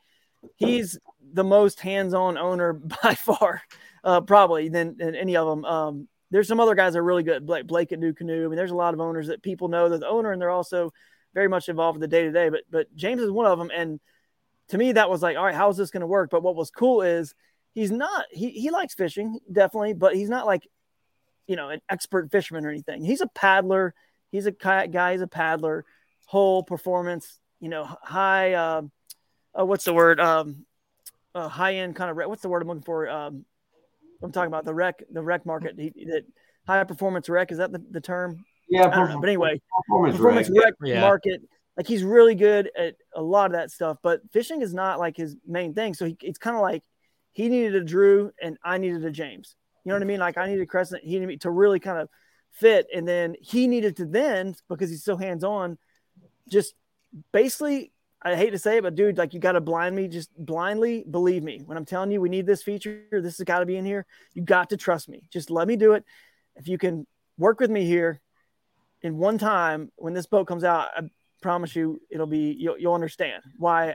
He's the most hands-on owner by far, uh, probably than, than any of them. Um, there's some other guys that are really good, like Blake at NuCanoe. I mean, there's a lot of owners that people know they're the owner, and they're also very much involved in the day to day. But but James is one of them, and to me that was like, all right, how is this going to work? But what was cool is he's not he he likes fishing definitely, but he's not like you know an expert fisherman or anything. He's a paddler. He's a kayak guy. He's a paddler. Whole performance, you know, high. Uh, uh, what's the word? Um, uh, high end kind of. What's the word I'm looking for? Um, I'm talking about the rec, the rec market. He, that high performance rec is that the, the term? Yeah, I don't know, but anyway, performance, performance rate. rec Yeah. market. Like he's really good at a lot of that stuff, but fishing is not like his main thing. So he, it's kind of like he needed a Drew and I needed a James. You know what I mean? Like I needed Crescent, he needed to really kind of fit, and then he needed to then because he's so hands on, just basically. I hate to say it, but dude, like you got to blind me, just blindly believe me when I'm telling you we need this feature. This has got to be in here. You got to trust me. Just let me do it. If you can work with me here, in one time when this boat comes out, I promise you it'll be you'll, you'll understand why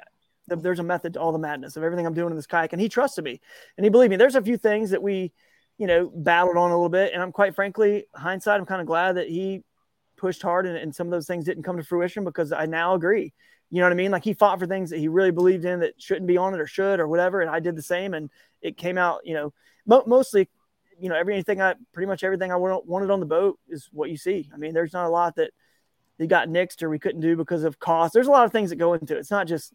there's a method to all the madness of everything I'm doing in this kayak. And he trusted me, and he believed me. There's a few things that we, you know, battled on a little bit, and I'm quite frankly, hindsight, I'm kind of glad that he pushed hard, and, and some of those things didn't come to fruition because I now agree. You know what I mean? Like he fought for things that he really believed in that shouldn't be on it or should or whatever, and I did the same, and it came out, you know, mo- mostly you know everything I pretty much everything I wanted on the boat is what you see. I mean, there's not a lot that they got nixed or we couldn't do because of cost. There's a lot of things that go into it. It's not just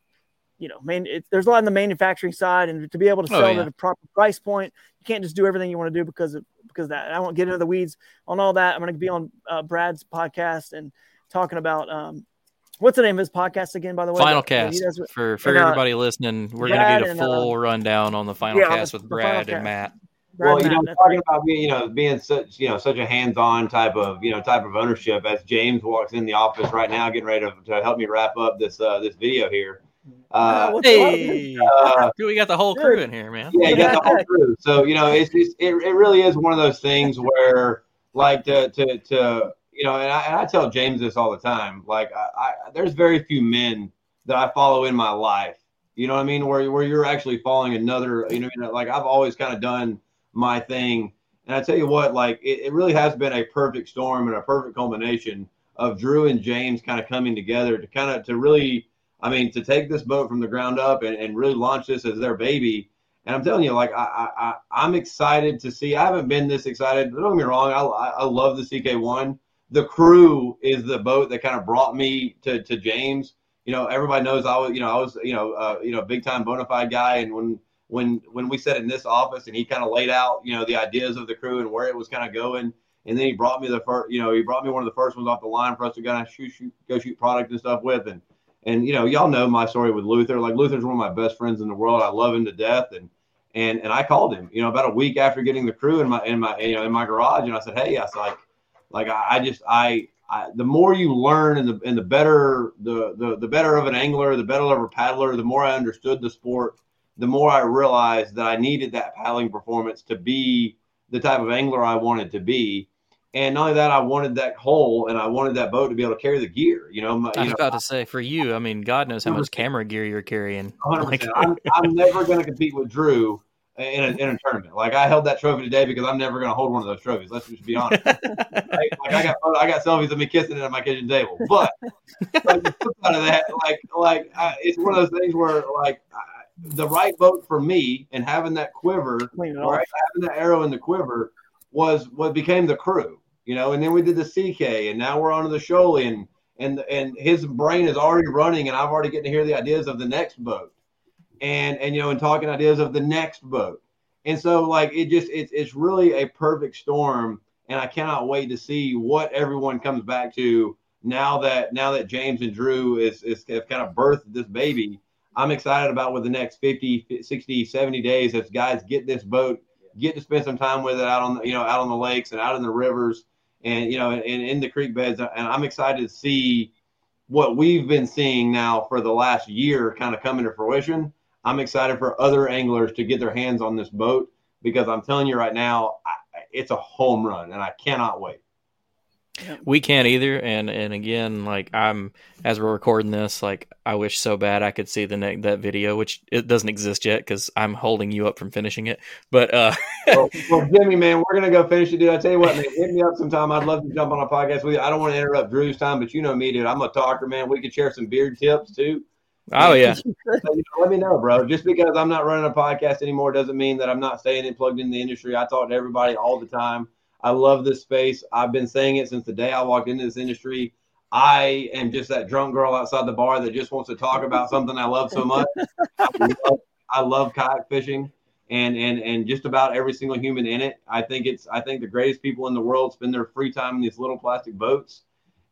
you know, main, it, there's a lot in the manufacturing side, and to be able to Oh, sell yeah. at a proper price point, you can't just do everything you want to do because of because of that. And I won't get into the weeds on all that. I'm going to be on uh, Brad's podcast and talking about um, what's the name of his podcast again? By the way, Final that- that cast does with- for for and, uh, everybody listening. We're gonna Brad get a and, uh, full rundown on the final yeah, cast the- with Brad and. Matt. Brad well, you know, Matt, that's talking about being, you know, being such, you know, such a hands-on type of, you know, type of ownership. As James walks in the office right now, getting ready to, to help me wrap up this uh, this video here. Uh. Hey, uh, dude, we got the whole crew in here, man. yeah, you got the whole crew. So you know, it's, it's it, it really is one of those things where, like, to to to you know, and I, and I tell James this all the time. Like, I, I there's very few men that I follow in my life. You know what I mean? Where where you're actually following another. You know, you know, like I've always kind of done my thing. And I tell you what, like it, it really has been a perfect storm and a perfect culmination of Drew and James kind of coming together to kind of to really, I mean, to take this boat from the ground up and, and really launch this as their baby. And I'm telling you, like I, I, I'm excited to see. I haven't been this excited. Don't get me wrong. I, I love the CK1. The crew is the boat that kind of brought me to to James. You know, everybody knows I was, you know, I was, you know, uh, you know, big time Bonafide guy. And when when when we sat in this office and he kind of laid out, you know, the ideas of the crew and where it was kind of going. And then he brought me the first, you know, he brought me one of the first ones off the line for us to go and shoot, shoot, go shoot product and stuff with. And and you know, y'all know my story with Luther. Like Luther's one of my best friends in the world. I love him to death. And and and I called him, you know, about a week after getting the crew in my in my you know in my garage, and I said, hey, I was like, like I, just I. I, the more you learn and the and the better the, the the better of an angler, the better of a paddler, the more I understood the sport, the more I realized that I needed that paddling performance to be the type of angler I wanted to be. And not only that, I wanted that hole and I wanted that boat to be able to carry the gear. You know, my, I was know, about to say for you. I mean, God knows how mm-hmm. much camera gear you're carrying. 100%. Like- I'm, I'm never going to compete with Drew in a, in a tournament. Like I held that trophy today because I'm never going to hold one of those trophies. Let's just be honest. like, like I got I got selfies of me kissing it at my kitchen table. But like, the flip side of that, like like I, it's one of those things where like I, the right boat for me and having that quiver, Clean it off. right, having that arrow in the quiver was what became the crew. You know, and then we did the CK, and now we're on to the Shoalie, and and and his brain is already running, and I've already getting to hear the ideas of the next boat and and you know and talking ideas of the next boat. And so like it just it's it's really a perfect storm and i cannot wait to see what everyone comes back to now that now that james and drew is is have kind of birthed this baby. I'm excited about what the next 50 60 70 days as guys get this boat get to spend some time with it out on the, you know out on the lakes and out in the rivers and you know and, in the creek beds and i'm excited to see what we've been seeing now for the last year kind of coming to fruition I'm excited for other anglers to get their hands on this boat because I'm telling you right now, it's a home run, and I cannot wait. We can't either, and and again, like I'm as we're recording this, like I wish so bad I could see the ne- that video, which it doesn't exist yet because I'm holding you up from finishing it. But uh, well, well, Jimmy, man, we're gonna go finish it, dude. I tell you what, man, hit me up sometime. I'd love to jump on a podcast with you. I don't want to interrupt Drew's time, but you know me, dude. I'm a talker, man. We could share some beard tips too. oh yeah, So, you know, let me know, bro. Just because I'm not running a podcast anymore doesn't mean that I'm not staying in plugged in the industry. I talk to everybody all the time. I love this space. I've been saying it since the day I walked into this industry. I am just that drunk girl outside the bar that just wants to talk about something I love so much. I love, I love kayak fishing and and and just about every single human in it. I think it's I think the greatest people in the world spend their free time in these little plastic boats.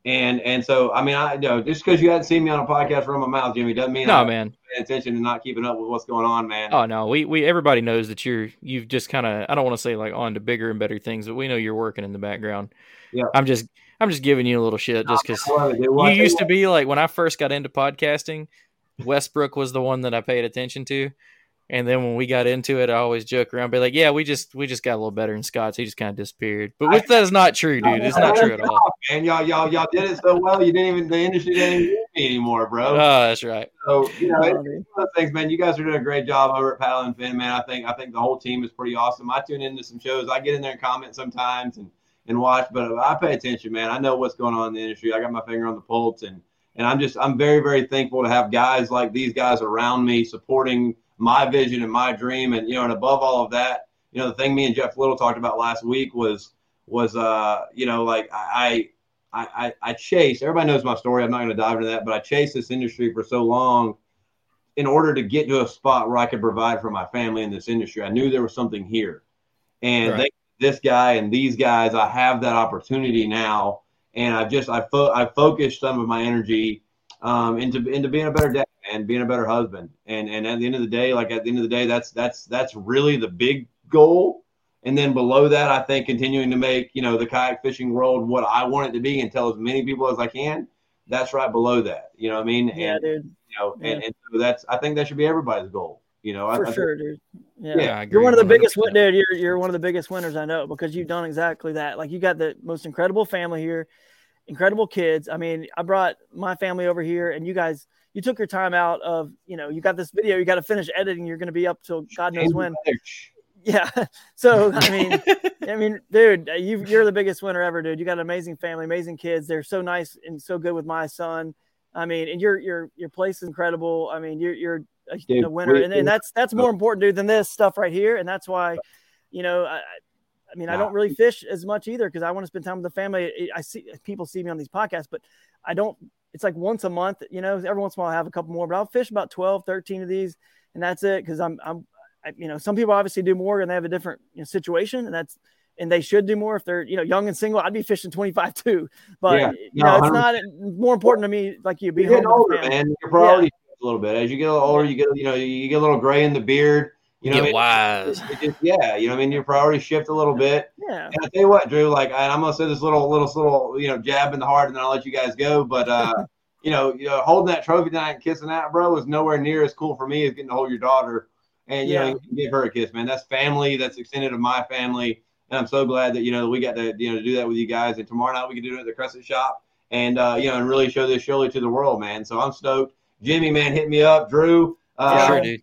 And and so I mean I you know just because you hadn't seen me on a podcast from my mouth, Jimmy, doesn't mean no I'm man, paying attention and not keeping up with what's going on, man. oh no, we we everybody knows that you're you've just kind of I don't want to say like on to bigger and better things, but we know you're working in the background. Yeah. I'm just I'm just giving you a little shit just because I it, dude. Well, you used to be like when I first got into podcasting, Westbrook was the one that I paid attention to. And then when we got into it, I always joke around, be like, "Yeah, we just we just got a little better in Scott's. He just kind of disappeared." But with that is not true, dude. It's not true at all. Man, y'all y'all y'all did it so well. You didn't even the industry didn't even need me anymore, bro. Oh, that's right. So you know, it's one of those things, man. You guys are doing a great job over at Paddle and Fin, man. I think I think the whole team is pretty awesome. I tune into some shows. I get in there and comment sometimes and and watch, but I pay attention, man. I know what's going on in the industry. I got my finger on the pulse, and and I'm just I'm very very thankful to have guys like these guys around me supporting my vision and my dream, and you know, and above all of that, you know, the thing me and Jeff Little talked about last week was was uh you know like I. I, I, I chase everybody knows my story. I'm not going to dive into that, but I chased this industry for so long in order to get to a spot where I could provide for my family in this industry, I knew there was something here. And Right. to this guy and these guys, I have that opportunity now. And I've just I fo- I focused some of my energy um, into into being a better dad and being a better husband. And and at the end of the day, like at the end of the day, that's that's that's really the big goal. And then below that, I think continuing to make you know the kayak fishing world what I want it to be and tell as many people as I can. That's right below that. You know what I mean? Yeah, and, dude. you know, Yeah. and, and so that's I think that should be everybody's goal. You know, I- For I think- sure, dude. Yeah. Yeah, I agree. You're one of the biggest 100%. win- dude. You're you're one of the biggest winners I know because you've done exactly that. Like you got the most incredible family here, incredible kids. I mean, I brought my family over here, and you guys, you took your time out of, you know, you got this video, you got to finish editing. You're going to be up till God knows when. Yeah. So I mean, I mean, dude, you you're the biggest winner ever, dude. You got an amazing family, amazing kids. They're so nice and so good with my son. I mean, and your your your place is incredible. I mean, you're you're a, Dude, a winner, and, and that's that's more important, dude, than this stuff right here. And that's why, you know, I, I- mean, I don't really fish as much either because I want to spend time with the family. I see people see me on these podcasts, but I don't. It's like once a month, you know. Every once in a while, I have a couple more, but I'll fish about 12, 13 of these, and that's it. Because I'm, I'm, I, you know, some people obviously do more and they have a different you know, situation, and that's and they should do more if they're you know young and single. I'd be fishing 25 too, but Yeah. you No, know, it's not more important to me like you be You're getting home with the older, man. Your priorities shift a little bit as you get a little older. You get you know you get a little gray in the beard. You know, Get what I mean? wise. It just- yeah, you know, what I mean, your priorities shift a little bit. Yeah, And I tell you what, Drew, like I, I'm gonna say this little little little you know jab in the heart, and then I'll let you guys go. But uh, you know, you know, holding that trophy tonight and kissing that, bro, is nowhere near as cool for me as getting to hold your daughter and you Yeah. know give her a kiss, man. That's family. That's extended of my family, and I'm so glad that you know we got to you know to do that with you guys. And tomorrow night we can do it at the Crescent Shop, and uh, you know, and really show this Shoalie to the world, man. So I'm stoked. Jimmy, man, hit me up. Drew, uh, sure, dude.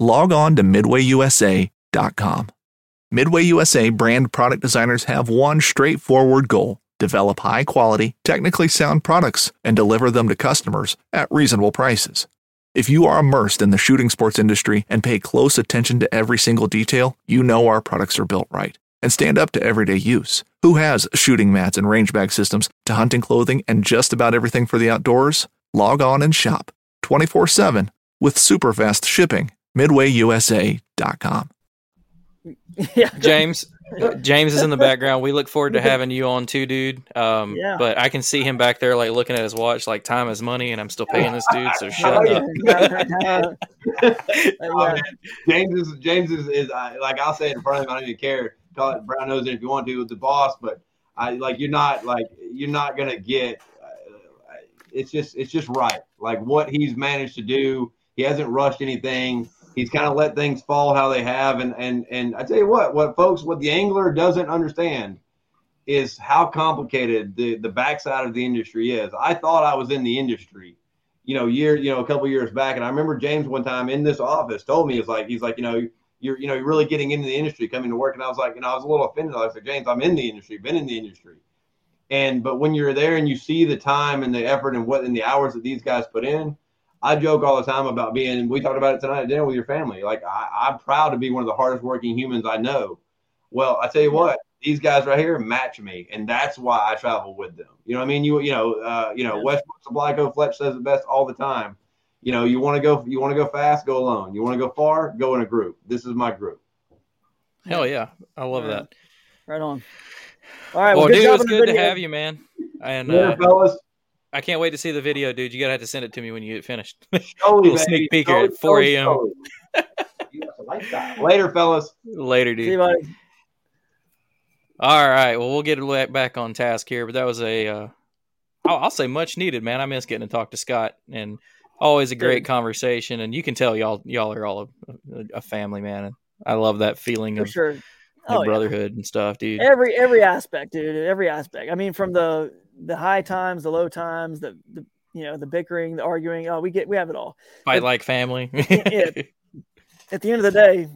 log on to midwayusa.com. Midway USA brand product designers have one straightforward goal develop high quality, technically sound products and deliver them to customers at reasonable prices. If you are immersed in the shooting sports industry and pay close attention to every single detail, you know our products are built right and stand up to everyday use. Who has shooting mats and range bag systems to hunting clothing and just about everything for the outdoors? Log on and shop 24 7 with super fast shipping. MidwayUSA.com. yeah, James, James is in the background. We look forward to having you on too, dude. Um, Yeah. but I can see him back there, like looking at his watch, like time is money, and I'm still paying this dude. So Oh, shut yeah. up. yeah. Oh. James is James is, is I, like I'll say it in front of him. I don't even care. Call it Brown knows if you want to with the boss, but I like you're not like you're not gonna get. Uh, it's just it's just right. Like what he's managed to do. He hasn't rushed anything. He's kind of let things fall how they have, and and and I tell you what, what folks, what the angler doesn't understand is how complicated the the backside of the industry is. I thought I was in the industry, you know, year, you know, a couple years back, and I remember James one time in this office told me, "It's like he's like, you know, you're, you know, you're really getting into the industry, coming to work," and I was like, you know, I was a little offended. I like, James, I'm in the industry, been in the industry, and but when you're there and you see the time and the effort and what and the hours that these guys put in. I joke all the time about being. We talked about it tonight at dinner with your family. Like I, I'm proud to be one of the hardest working humans I know. Well, I tell you what, these guys right here match me, and that's why I travel with them. You know what I mean? You you know uh, you know Yeah. Westbrook Sublico Fletch says it best all the time. You know you want to go you want to go fast, go alone. You want to go far, go in a group. This is my group. Hell yeah, I love Yeah. that. Right on. All right. Well, good dude, job it's on the good to have you, man. And Later, uh, fellas. I can't wait to see the video, dude. You gotta have to send it to me when you get finished. Slowly, little baby. sneak peek at four a.m. You got the lifestyle. Later, fellas. Later, See you, dude. buddy. All right. Well, we'll get it back on task here, but that was a, uh, I'll, I'll say much needed, man. I miss getting to talk to Scott and always a great Dude. conversation. And you can tell y'all, y'all are all a, a family, man. And I love that feeling For of sure. like, Oh, yeah. brotherhood and stuff, dude. Every every aspect, dude. Every aspect. I mean, from the the high times, the low times, the, the you know the bickering, the arguing. Oh, we get we have it all. Fight like family. At the end of the day,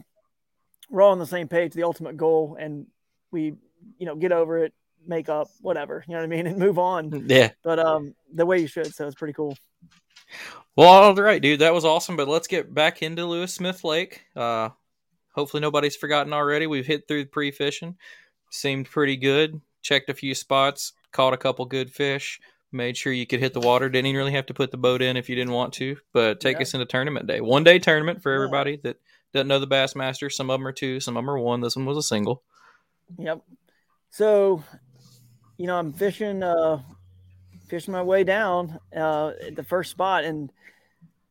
we're all on the same page, the ultimate goal, and we, you know, get over it, make up, whatever, you know what I mean, and move on. Yeah. But um, the way you should, so it's pretty cool. Well, all right, dude, that was awesome. But let's get back into Lewis Smith Lake. Uh, hopefully nobody's forgotten already. We've hit through pre fishing, seemed pretty good. Checked a few spots, caught a couple good fish. Made sure you could hit the water. Didn't even really have to put the boat in if you didn't want to. But take Yeah. us into tournament day. One day tournament for Yeah. everybody that doesn't know the Bassmaster. Some of them are two, some of them are one. This one was a single. Yep. So, you know, I'm fishing, uh, fishing my way down uh, at the first spot, and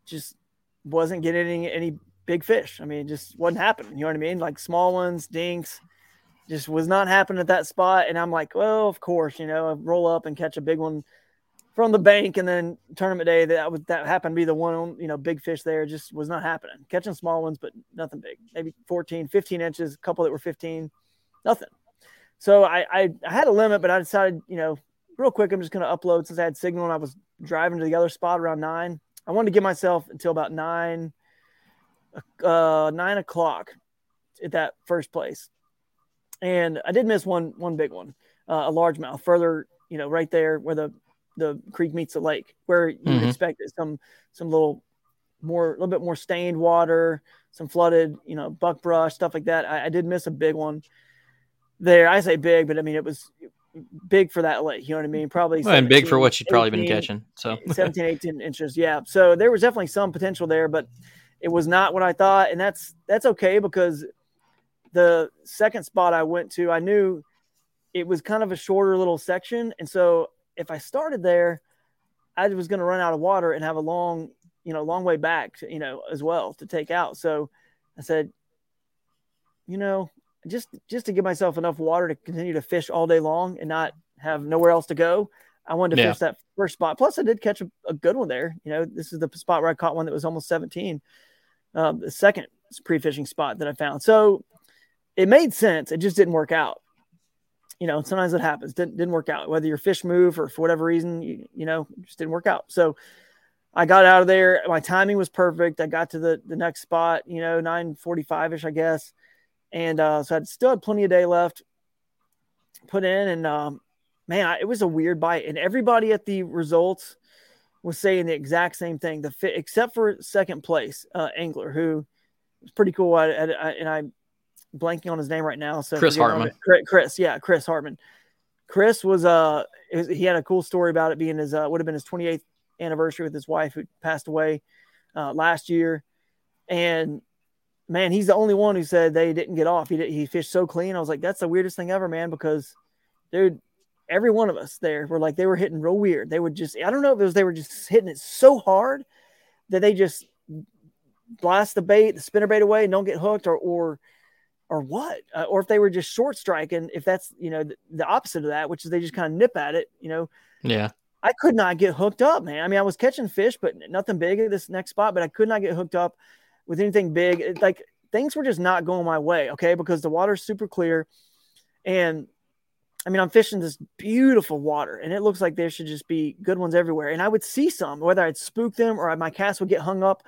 just wasn't getting any, any big fish. I mean, it just wasn't happening. You know what I mean? Like small ones, dinks, just was not happening at that spot. And I'm like, well, of course, you know, I roll up and catch a big one from the bank, and then tournament day that would that happened to be the one, you know, big fish there just was not happening. Catching small ones, but nothing big. Maybe 14, 15 inches, a couple that were 15, nothing. So I, I, I had a limit, but I decided, you know, real quick, I'm just going to upload since I had signal and I was driving to the other spot around nine. I wanted to give myself until about nine, uh, nine o'clock at that first place. And I did miss one, one big one, uh, a largemouth further, you know, right there where the, the creek meets the lake, where you would Mhm. expect it, some, some little more, a little bit more stained water, some flooded, you know, buckbrush, stuff like that. I, I did miss a big one there. I say big, but I mean, it was big for that lake. You know what I mean? Probably Well, and big for what you'd probably been catching. So 17, 18 inches. Yeah. So there was definitely some potential there, but it was not what I thought. And that's, that's okay because the second spot I went to, I knew it was kind of a shorter little section. And so if I started there, I was going to run out of water and have a long, you know, long way back, to, you know, as well to take out. So I said, you know, just just to give myself enough water to continue to fish all day long and not have nowhere else to go. I wanted to Yeah. fish that first spot. Plus, I did catch a, a good one there. You know, this is the spot where I caught one that was almost 17. Um, the second pre-fishing spot that I found. So it made sense. It just didn't work out. You know, sometimes it happens. Didn't didn't work out. Whether your fish move or for whatever reason, you, you know, just didn't work out. So I got out of there. My timing was perfect. I got to the the next spot. You know, 9:45 ish, I guess. And uh, so I still had plenty of day left. Put in and um, man, I, it was a weird bite. And everybody at the results was saying the exact same thing. The fit, except for second place uh, angler, who was pretty cool. I, I, I- and I'm blanking on his name right now. So Chris forgive me on Hartman. Chris, yeah, Chris Hartman. Chris was uh, he had a cool story about it being his uh, would have been his 28th anniversary with his wife who passed away uh, last year, and man, he's the only one who said they didn't get off. He did, he fished so clean. I was like, that's the weirdest thing ever, man. Because, dude, every one of us there were like they were hitting real weird. They would just I don't know if it was they were just hitting it so hard that they just blast the bait, the spinner bait away, and don't get hooked, or or or what, uh, or if they were just short striking. If that's you know the, the opposite of that, which is they just kind of nip at it, you know. yeah, I could not get hooked up, man. I mean, I was catching fish, but nothing big at this next spot, but I could not get hooked up with anything big. It, like things were just not going my way, okay? Because the water's super clear. And I mean, I'm fishing this beautiful water, and it looks like there should just be good ones everywhere. And I would see some, whether I'd spook them or my cast would get hung up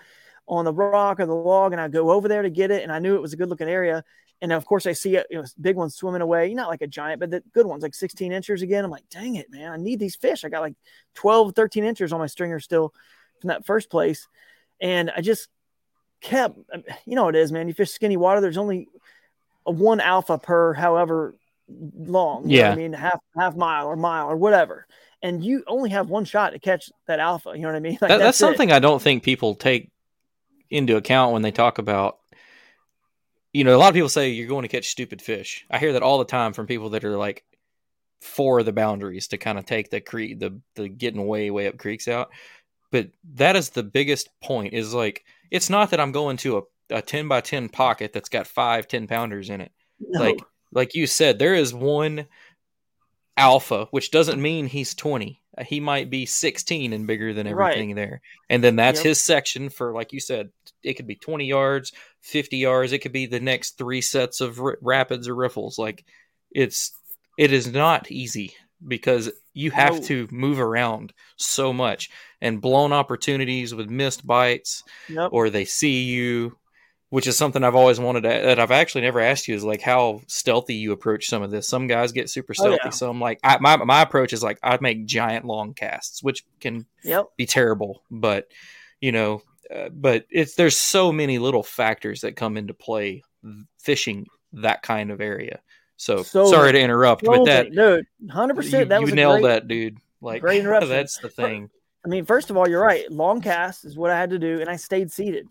on the rock or the log, and I'd go over there to get it. And I knew it was a good looking area. And of course, I see uh, you know, big ones swimming away, not like a giant, but the good ones, like 16 inches again. I'm like, dang it, man, I need these fish. I got like 12, 13 inches on my stringer still from that first place. And I just kept, um, you know, what it is, man. You fish skinny water, there's only a one alpha per however long. you know what Yeah. I mean, half, half mile or mile or whatever. And you only have one shot to catch that alpha. You know what I mean? Like, that, that's it. something I don't think people take into account when they talk about. You know, a lot of people say you're going to catch stupid fish. I hear that all the time from people that are like for the boundaries to kind of take the creek, the the getting way way up creeks out. But that is the biggest point. Is like it's not that I'm going to a, a ten by ten pocket that's got five 10 pounders in it. No. Like like you said, there is one alpha, which doesn't mean he's 20. He might be 16 and bigger than Right. everything there. And then that's Yep. his section for, like you said, it could be 20 yards, 50 yards. It could be the next three sets of r- rapids or riffles. Like it's, it is not easy because you have No. to move around so much and blown opportunities with missed bites Yep. or they see you which is something I've always wanted to, that I've actually never asked you is like how stealthy you approach some of this. Some guys get super Oh, stealthy. yeah. So I'm like, I, my, my approach is like, I make giant long casts, which can Yep. be terrible, but you know, uh, but it's, there's so many little factors that come into play fishing that kind of area. So, So sorry to interrupt, but that, dude, hundred percent, That you was a nailed great, that, dude. Like, great interruption. that's the thing. I mean, first of all, you're right. Long cast is what I had to do, and I stayed seated.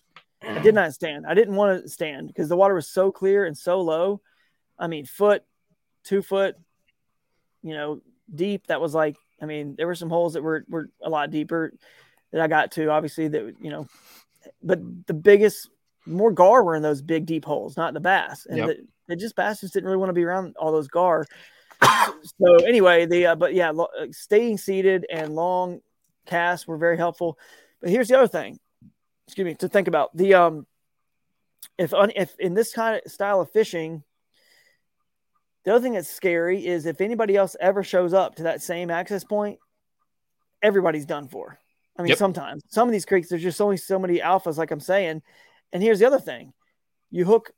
I did not stand. I didn't want to stand because the water was so clear and so low. I mean, foot, two foot, you know, deep. That was like, I mean, there were some holes that were were a lot deeper that I got to. Obviously, that you know, but the biggest, more gar were in those big deep holes, not the bass, and Yep. the, the just bass just didn't really want to be around all those gar. so anyway, the uh, but yeah, lo- uh, staying seated and long casts were very helpful. But here's the other thing, excuse me, to think about the um, if if in this kind of style of fishing, the other thing that's scary is if anybody else ever shows up to that same access point, everybody's done for. I mean, Yep. sometimes some of these creeks there's just only so many alphas, like I'm saying. And here's the other thing: you hook,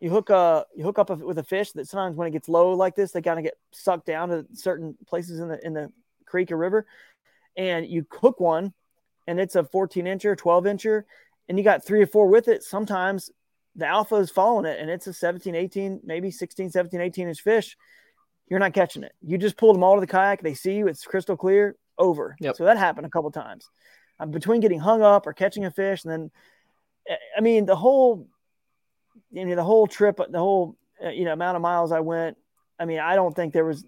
you hook uh you hook up with a fish that sometimes when it gets low like this, they kind of get sucked down to certain places in the in the creek or river, and you cook one, and it's a 14 incher, 12 incher, and you got three or four with it. Sometimes the alpha is following it, and it's a 17, 18, maybe 16, 17, 18 inch fish. You're not catching it. You just pulled them all to the kayak. They see you. It's crystal clear. Over. Yep. So that happened a couple times. Um, between getting hung up or catching a fish, and then, I- I mean, the whole, you know, the whole trip, the whole, uh, you know, amount of miles I went. I mean, I don't think there was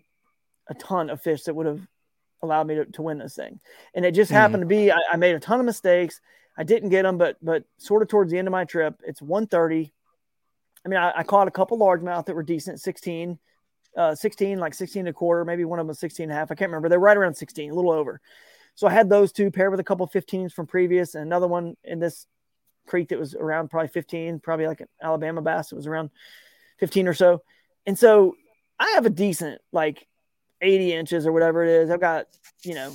a ton of fish that would have allowed me to, to win this thing. And it just Mhm. happened to be I, I made a ton of mistakes. I didn't get them, but but sort of towards the end of my trip, it's 130. I mean, I, I caught a couple largemouth that were decent, 16, uh, 16, like 16 and a quarter, maybe one of them was 16 and a half. I can't remember. They're right around 16, a little over. So I had those two paired with a couple 15s from previous and another one in this creek that was around probably 15, probably like an Alabama bass. It was around 15 or so. And so I have a decent, like 80 inches or whatever it is. I've got, you know,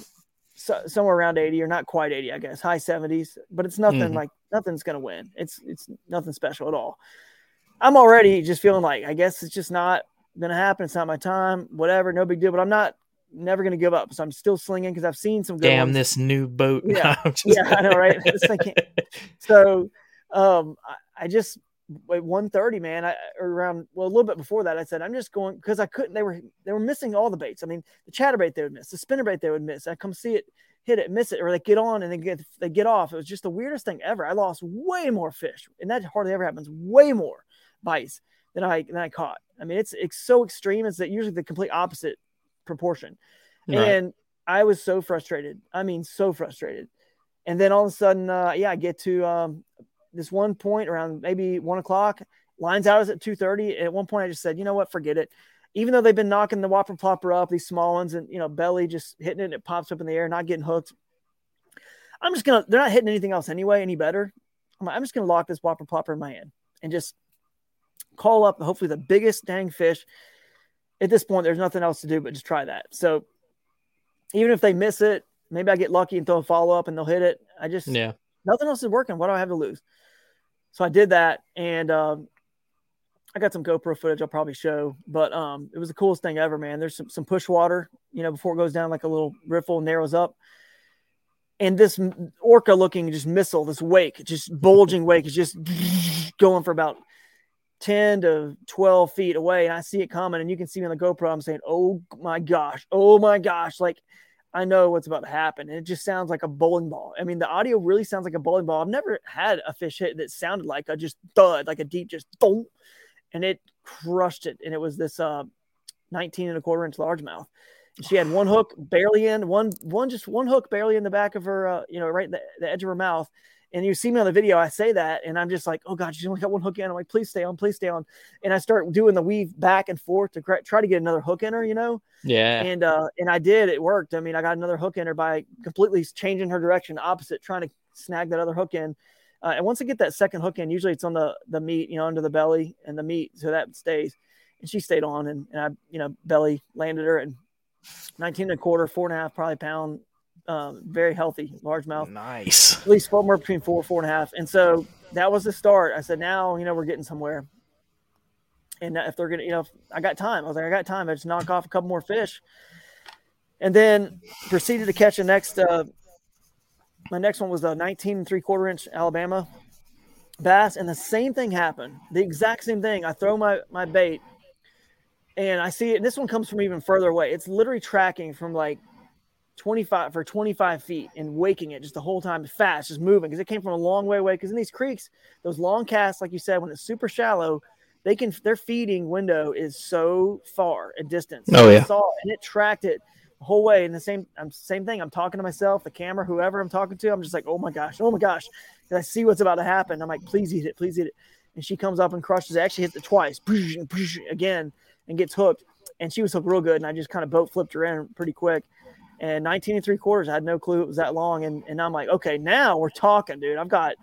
so, somewhere around 80 or not quite 80, I guess, high 70s, but it's nothing Mhm. like nothing's going to win. It's, it's nothing special at all. I'm already just feeling like, I guess it's just not going to happen. It's not my time, whatever, no big deal, but I'm not never going to give up. So I'm still slinging because I've seen some good Damn ones. this new boat. Yeah. Yeah, I know, right? This thing can't- so um I, I just at 130 man I around well a little bit before that I said I'm just going because I couldn't they were they were missing all the baits. I mean the chatterbait they would miss the spinnerbait they would miss I come see it hit it miss it or they get on and they get they get off. It was just the weirdest thing ever. I lost way more fish and that hardly ever happens way more bites than I than I caught. I mean it's it's so extreme it's that usually the complete opposite proportion. Right. and I was so frustrated I mean so frustrated. And then all of a sudden, uh, yeah, I get to um, this one point around maybe one o'clock. Lines out is at two thirty. At one point, I just said, you know what, forget it. Even though they've been knocking the whopper plopper up, these small ones, and you know, belly just hitting it, and it pops up in the air, not getting hooked. I'm just gonna. They're not hitting anything else anyway, any better. I'm, I'm just gonna lock this whopper plopper in my hand and just call up hopefully the biggest dang fish. At this point, there's nothing else to do but just try that. So even if they miss it, maybe I get lucky and throw a follow up and they'll hit it. I just yeah. nothing else is working. What do I have to lose? So I did that, and um, I got some GoPro footage I'll probably show. But um, it was the coolest thing ever, man. There's some some push water, you know, before it goes down like a little riffle, narrows up, and this orca looking just missile, this wake, just bulging wake, is just going for about. 10 to 12 feet away and I see it coming and you can see me on the GoPro. I'm saying, Oh my gosh, oh my gosh. Like I know what's about to happen. And it just sounds like a bowling ball. I mean, the audio really sounds like a bowling ball. I've never had a fish hit that sounded like a just thud, like a deep just thump, and it crushed it. And it was this uh 19 and a quarter inch largemouth. She had one hook barely in, one one just one hook barely in the back of her, uh, you know, right the, the edge of her mouth. And you see me on the video, I say that, and I'm just like, oh God, she's only got one hook in. I'm like, please stay on, please stay on. And I start doing the weave back and forth to try to get another hook in her, you know Yeah. and uh and I did it worked. I mean, I got another hook in her by completely changing her direction opposite, trying to snag that other hook in. Uh, and once I get that second hook in, usually it's on the the meat, you know, under the belly and the meat, so that stays. And she stayed on, and, and I, you know, belly landed her and 19 and a quarter, four and a half, probably pound, um, very healthy, largemouth Nice. at least somewhere between four, four and a half. And so that was the start. I said, now you know we're getting somewhere. And if they're gonna, you know, I got time. I was like, I got time. I just knock off a couple more fish, and then proceeded to catch the next. Uh, my next one was a 19 and three quarter inch Alabama bass, and the same thing happened. The exact same thing. I throw my my bait, and I see it. And this one comes from even further away. It's literally tracking from like 25 for 25 feet and waking it just the whole time fast, just moving because it came from a long way away. Because in these creeks, those long casts, like you said, when it's super shallow, they can their feeding window is so far a distance. Oh, yeah. I saw it, and it tracked it the whole way. And the same, I'm same thing. I'm talking to myself, the camera, whoever I'm talking to. I'm just like, oh my gosh, oh my gosh. And I see what's about to happen. I'm like, please eat it, please eat it. And she comes up and crushes it. Actually hits it twice, again, and gets hooked. And she was hooked real good. And I just kind of boat flipped her in pretty quick. And 19 and three quarters, I had no clue it was that long. And, and I'm like, okay, now we're talking, dude. I've got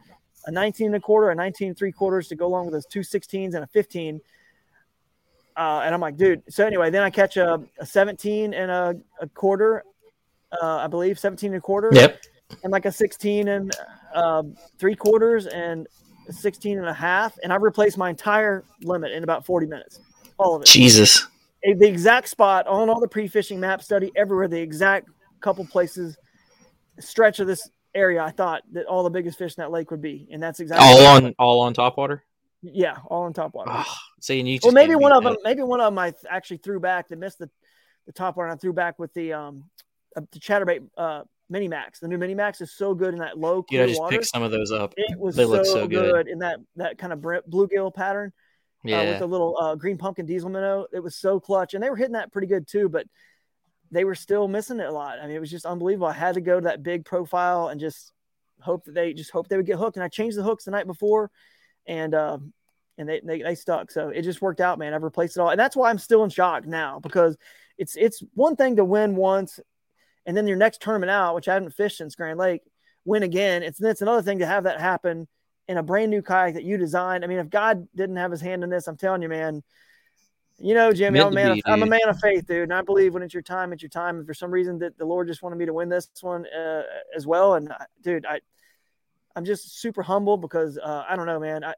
a 19 and a quarter, a 19 and three quarters to go along with those two 16s and a 15. Uh, and I'm like, dude. So anyway, then I catch a, a 17 and a, a quarter, uh, I believe 17 and a quarter. Yep. And like a 16 and uh, three quarters and a 16 and a half. And I replaced my entire limit in about 40 minutes. All of it. Jesus. The exact spot on all the pre-fishing map study everywhere, the exact couple places stretch of this area I thought that all the biggest fish in that lake would be. And that's exactly All on all on top water. yeah, all on top water. Oh, see, and you. well, maybe one of them. that. Maybe one of them I th- actually threw back. They missed the, the top one. I threw back with the um uh, the chatterbait uh mini max. The new mini max is so good in that low Dude, I just water. picked some of those up. It was They so, look so good. good. in that that kind of bluegill pattern uh, with the little uh, green pumpkin diesel minnow. It was so clutch, and they were hitting that pretty good too. But they were still missing it a lot. I mean, it was just unbelievable. I had to go to that big profile and just hope that they just hope they would get hooked. And I changed the hooks the night before, and um, and they, they they stuck. So it just worked out, man. I've replaced it all, and that's why I'm still in shock now because it's it's one thing to win once, and then your next tournament out, which I haven't fished since Grand Lake, win again. It's it's another thing to have that happen in a brand new kayak that you designed. I mean, if God didn't have His hand in this, I'm telling you, man. You know, Jimmy, Meant I'm a man. be, of, I'm a man of faith, dude, and I believe when it's your time, it's your time. And for some reason, that the Lord just wanted me to win this one uh, as well. And I- dude, I, I'm just super humble because uh, I don't know, man. I,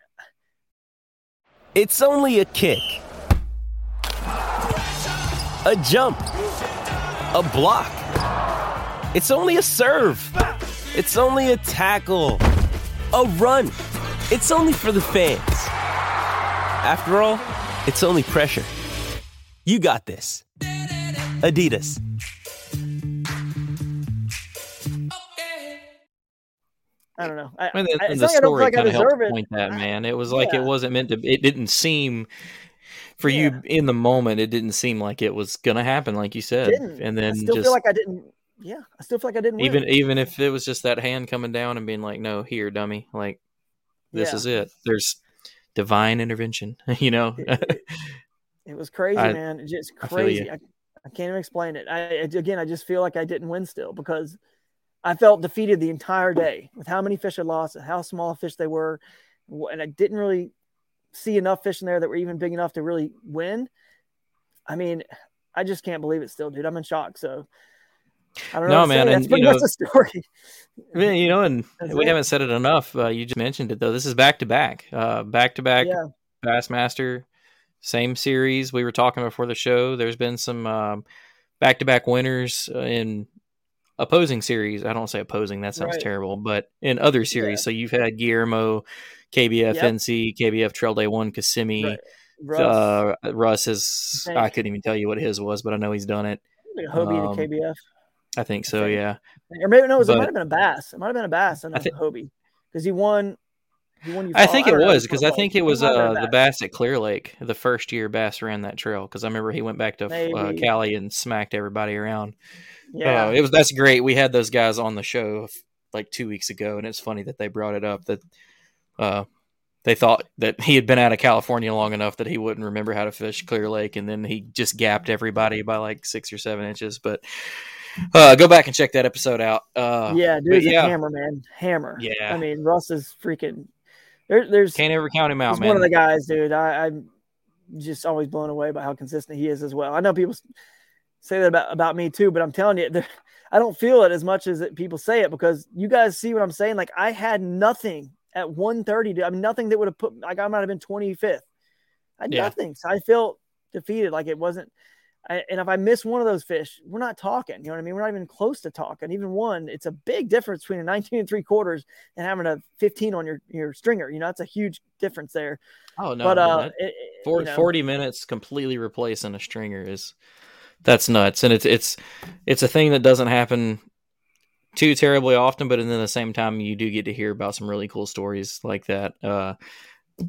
It's only a kick, a jump, a block. It's only a serve. It's only a tackle, a run. It's only for the fans. After all, it's only pressure. You got this. Adidas. I don't know. I, the, I, and it's the I don't story like kind of helped it. point that, man. It was like Yeah. it wasn't meant to. It didn't seem for you in the moment. It didn't seem like it was gonna happen, like you said. didn't. And I then still just feel like I didn't. Yeah, I still feel like I didn't even win. even if it was just that hand coming down and being like, "No, here, dummy," like this Yeah. is it. There's divine intervention. you know. It, it was crazy, I- man. It's just crazy. you. I, I can't even explain it. I, I again, I just feel like I didn't win still because I felt defeated the entire day with how many fish I lost, and how small fish they were, and I didn't really see enough fish in there that were even big enough to really win. I mean, I just can't believe it still, dude. I'm in shock. So I don't know. No, what to say. man, That's and, you know- the story. Yeah, you know, and That's we it. haven't said it enough. Uh, you just mentioned it though. This is back to back, uh, back to back Yeah. Bassmaster, same series. We were talking before the show. There's been some back to back winners uh, in opposing series. I don't say opposing; that sounds Right. terrible. But in other series, so you've had Guillermo, KBF Yep. NC, KBF Trail Day One, Kissimmee. Right. Russ, Uh, Russ is. I. I couldn't even tell you what his was, but I know he's done it. a Hobie um, to KBF. I think so. think. Yeah. Or maybe no, it, was, it might have been a bass. It might have been a bass and I a Hobie because he won. He won. I think it was because I think it was uh, the Bass at Clear Lake the first year Bass ran that trail because I remember he went back to uh, Cali and smacked everybody around. Yeah, Uh, it was that's great. We had those guys on the show like two weeks ago, and it's funny that they brought it up that uh, they thought that he had been out of California long enough that he wouldn't remember how to fish Clear Lake, and then he just gapped everybody by like six or seven inches. But uh, go back and check that episode out. Uh, yeah, but dude's yeah. a hammer, man, hammer. Yeah. I mean, Russ is freaking. There, there's can't ever count him out, he's man. one of the guys, dude. I, I'm just always blown away by how consistent he is as well. I know people say that about, about me too, but I'm telling you, I don't feel it as much as it, people say it because you guys see what I'm saying. Like I had nothing at 130. I mean, nothing that would have put like I might have been 25th. I had Yeah. nothing. So I felt defeated. Like it wasn't. I, and if I miss one of those fish, we're not talking. You know what I mean? We're not even close to talking. Even one, it's a big difference between a 19 and three quarters and having a 15 on your your stringer. You know, that's a huge difference there. Oh no, but uh, it- it- For, you know, 40 minutes completely replacing a stringer is that's nuts and it's it's it's a thing that doesn't happen too terribly often but then at the same time you do get to hear about some really cool stories like that uh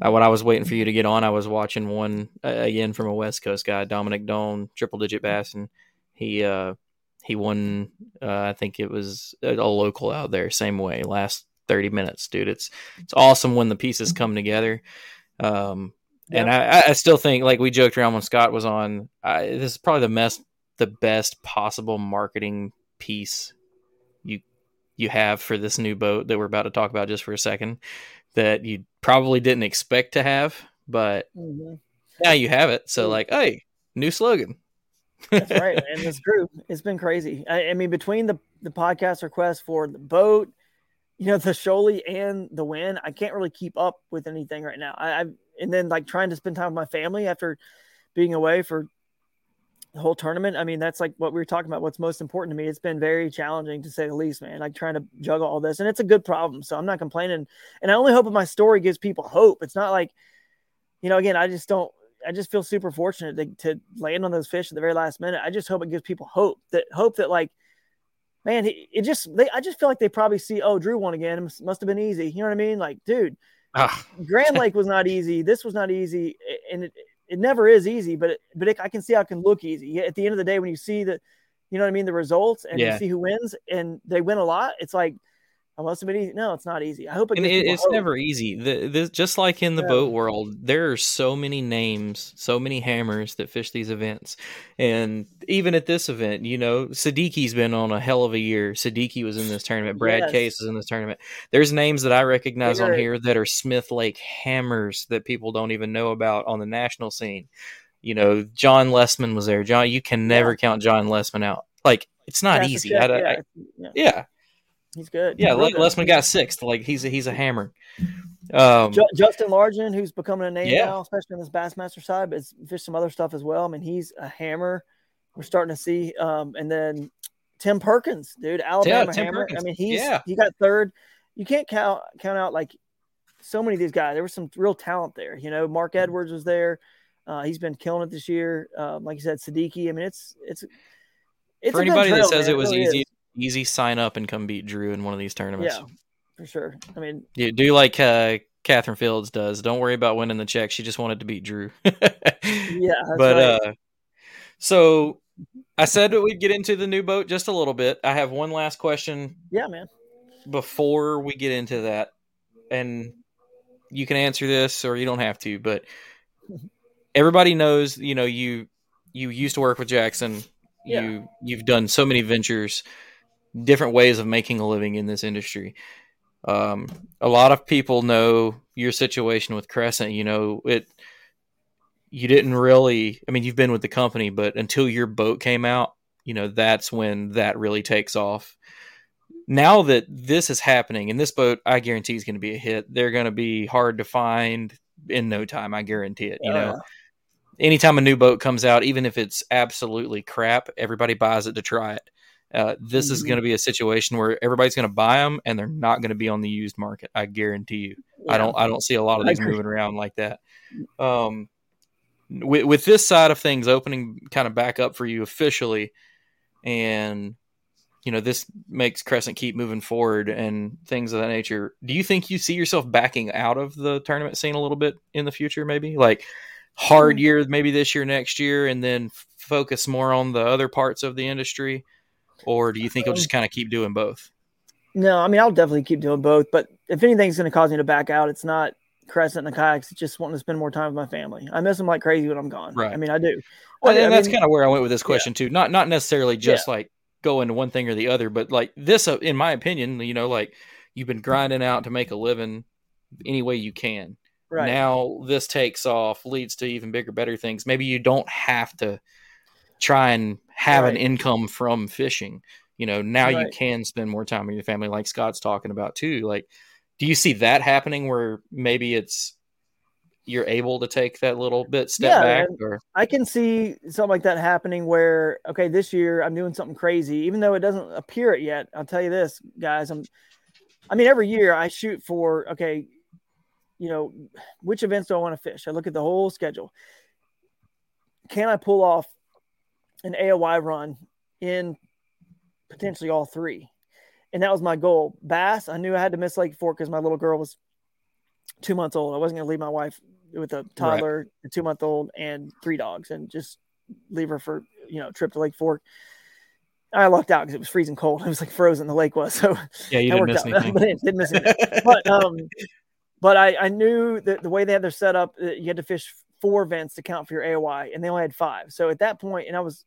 uh, when I was waiting for you to get on, I was watching one uh, again from a West Coast guy, Dominic Doan, triple digit bass, and he uh, he won. Uh, I think it was a, a local out there, same way. Last thirty minutes, dude. It's it's awesome when the pieces come together. Um, and I, I still think, like we joked around when Scott was on, I, this is probably the best the best possible marketing piece you you have for this new boat that we're about to talk about just for a second that you probably didn't expect to have, but Mhm. now you have it. So like, hey, new slogan. That's right, man. This group, it's been crazy. I, I mean, between the the podcast request for the boat, you know, the Shoalie and the win, I can't really keep up with anything right now. I, I and then like trying to spend time with my family after being away for the whole tournament. I mean, that's like what we were talking about. What's most important to me. It's been very challenging to say the least, man. Like trying to juggle all this, and it's a good problem. So I'm not complaining. And I only hope my story gives people hope. It's not like, you know, again, I just don't. I just feel super fortunate to, to land on those fish at the very last minute. I just hope it gives people hope that hope that like, man, it, it just they. I just feel like they probably see, oh, Drew won again. It must, have been easy. You know what I mean? Like, dude, Ah, Grand Lake was not easy. This was not easy, and it, it never is easy. But it, but it, I can see how it can look easy. At the end of the day, when you see the, you know what I mean, the results, and Yeah. you see who wins, and they win a lot, it's like, must have been easy. No, it's not easy. I hope it and gives it, people it's hope. never easy. The, this, just like in the Yeah. boat world, there are so many names, so many hammers that fish these events. And even at this event, you know, Sadiqi's been on a hell of a year. Siddiqui was in this tournament. Brad Yes. Case is in this tournament. There's names that I recognize on here that are Smith Lake hammers that people don't even know about on the national scene. You know, John Lessman was there. John, you can never count John Lessman out. Like it's not the easy. check, I, I- yeah, I- yeah, yeah, he's good. yeah. Good. Lessman got sixth. Like he's a, he's a hammer. Um, Ju- Justin Largen, who's becoming a name Yeah. now, especially on this Bassmaster side, but it's fished some other stuff as well. I mean, he's a hammer. We're starting to see, um, and then Tim Perkins, dude, Alabama Tim hammer. Perkins. I mean, he's Yeah. he got third. You can't count count out like so many of these guys. There was some real talent there. You know, Mark Edwards was there. Uh, he's been killing it this year. Um, like you said, Siddiqui. I mean, it's it's it's for anybody that says man. it was really easy, is. Easy sign up and come beat Drew in one of these tournaments. Yeah, for sure. I mean, You do like uh, Catherine Fields does. Don't worry about winning the check. She just wanted to beat Drew. yeah, but right. uh, so I said that we'd get into the new boat just a little bit. I have one last question yeah, man. before we get into that, and you can answer this or you don't have to. But everybody knows, you know, you you used to work with Jackson. Yeah. You you've done so many ventures, different ways of making a living in this industry. Um, a lot of people know your situation with Crescent. You know it. You didn't really. I mean, you've been with the company, but until your boat came out, you know that's when that really takes off now that this is happening and this boat i guarantee is going to be a hit they're going to be hard to find in no time i guarantee it you Oh, know anytime a new boat comes out even if it's absolutely crap everybody buys it to try it uh, this is Mhm. going to be a situation where everybody's going to buy them and they're not going to be on the used market i guarantee you. I don't i don't see a lot of these moving around like that. Um with, with this side of things opening kind of back up for you officially and you know this makes crescent keep moving forward and things of that nature do you think you see yourself backing out of the tournament scene a little bit in the future maybe? Like hard year maybe this year next year and then focus more on the other parts of the industry or do you think you'll just kind of keep doing both No, I mean I'll definitely keep doing both. But if anything's going to cause me to back out, it's not Crescent and the kayaks. It's just wanting to spend more time with my family. I miss them like crazy when I'm gone. Right. I mean, I do. Well, I, and I that's mean, kind of where I went with this question too. Not not necessarily just like go into one thing or the other, but like this, uh, in my opinion, you know, like you've been grinding out to make a living any way you can. right. Now this takes off, leads to even bigger, better things. Maybe you don't have to try and have an income from fishing. You know, now you can spend more time with your family, like Scott's talking about too. Like, do you see that happening where maybe it's you're able to take that little bit step Yeah, back or I can see something like that happening where, okay, this year I'm doing something crazy, even though it doesn't appear it yet. I'll tell you this, guys. I'm, I mean, every year I shoot for, okay, you know, which events do I want to fish? I look at the whole schedule. Can I pull off an AOY run in potentially all three? And that was my goal. Bass, I knew I had to miss Lake Fork because my little girl was two months old. I wasn't going to leave my wife with a toddler, a two month old, and three dogs, and just leave her for you know trip to Lake Fork. I lucked out because it was freezing cold. It was like frozen. The lake was so. yeah you didn't worked miss out. anything but didn't miss anything. but um, but I I knew that the way they had their setup, uh, you had to fish four events to count for your AOY, and they only had five. So at that point, and I was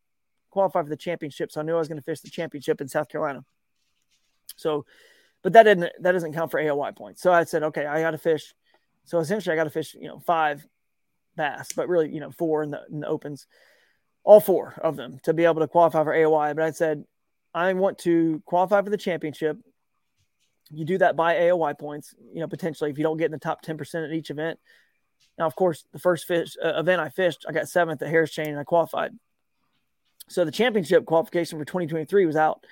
qualified for the championship, so I knew I was going to fish the championship in South Carolina. So, but that didn't that doesn't count for AOY points. So I said, okay, I got to fish. So essentially, I got to fish, you know, five bass, but really, you know, four in the, in the opens, all four of them to be able to qualify for AOY. But I said, I want to qualify for the championship. You do that by AOY points, you know, potentially if you don't get in the top 10% at each event. Now, of course, the first fish uh, event I fished, I got seventh at Harris Chain and I qualified. So the championship qualification for 2023 was out,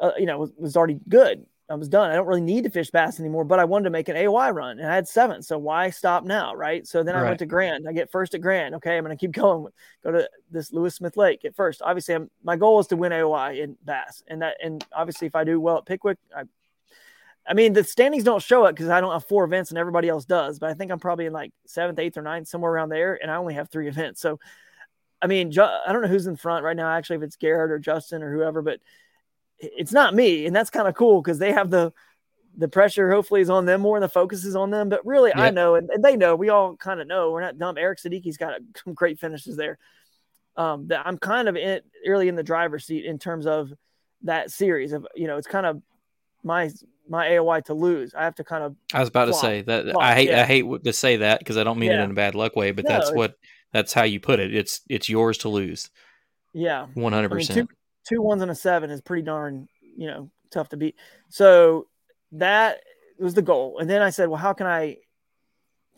uh, you know, was, was already good. I was done. I don't really need to fish bass anymore, but I wanted to make an AOY run and I had seven. So why stop now? Right. So then I Right. went to Grand. I get first at Grand. Okay. I'm going to keep going. Go to this Lewis Smith Lake at first. Obviously, I'm, my goal is to win AOY in bass. And that, and obviously, if I do well at Pickwick, I, I mean, the standings don't show it because I don't have four events and everybody else does, but I think I'm probably in like seventh, eighth, or ninth, somewhere around there. And I only have three events. So, I mean, I don't know who's in front right now, actually, if it's Garrett or Justin or whoever, but it's not me. And that's kind of cool because they have the, the pressure hopefully is on them more and the focus is on them. But really, I know, and, and they know, we all kind of know we're not dumb. Eric Sadiki's got a, some great finishes there. Um, that I'm kind of in, early in the driver's seat in terms of that series of, you know, it's kind of my, my AOY to lose. I have to kind of, I was about to say that Flop, I hate yeah. I hate to say that because I don't mean it in a bad luck way, but No, that's what that's how you put it. It's it's yours to lose, yeah, one hundred I mean, two, percent. two ones and a seven is pretty darn, you know, tough to beat. So that was the goal. And then I said, well, how can I,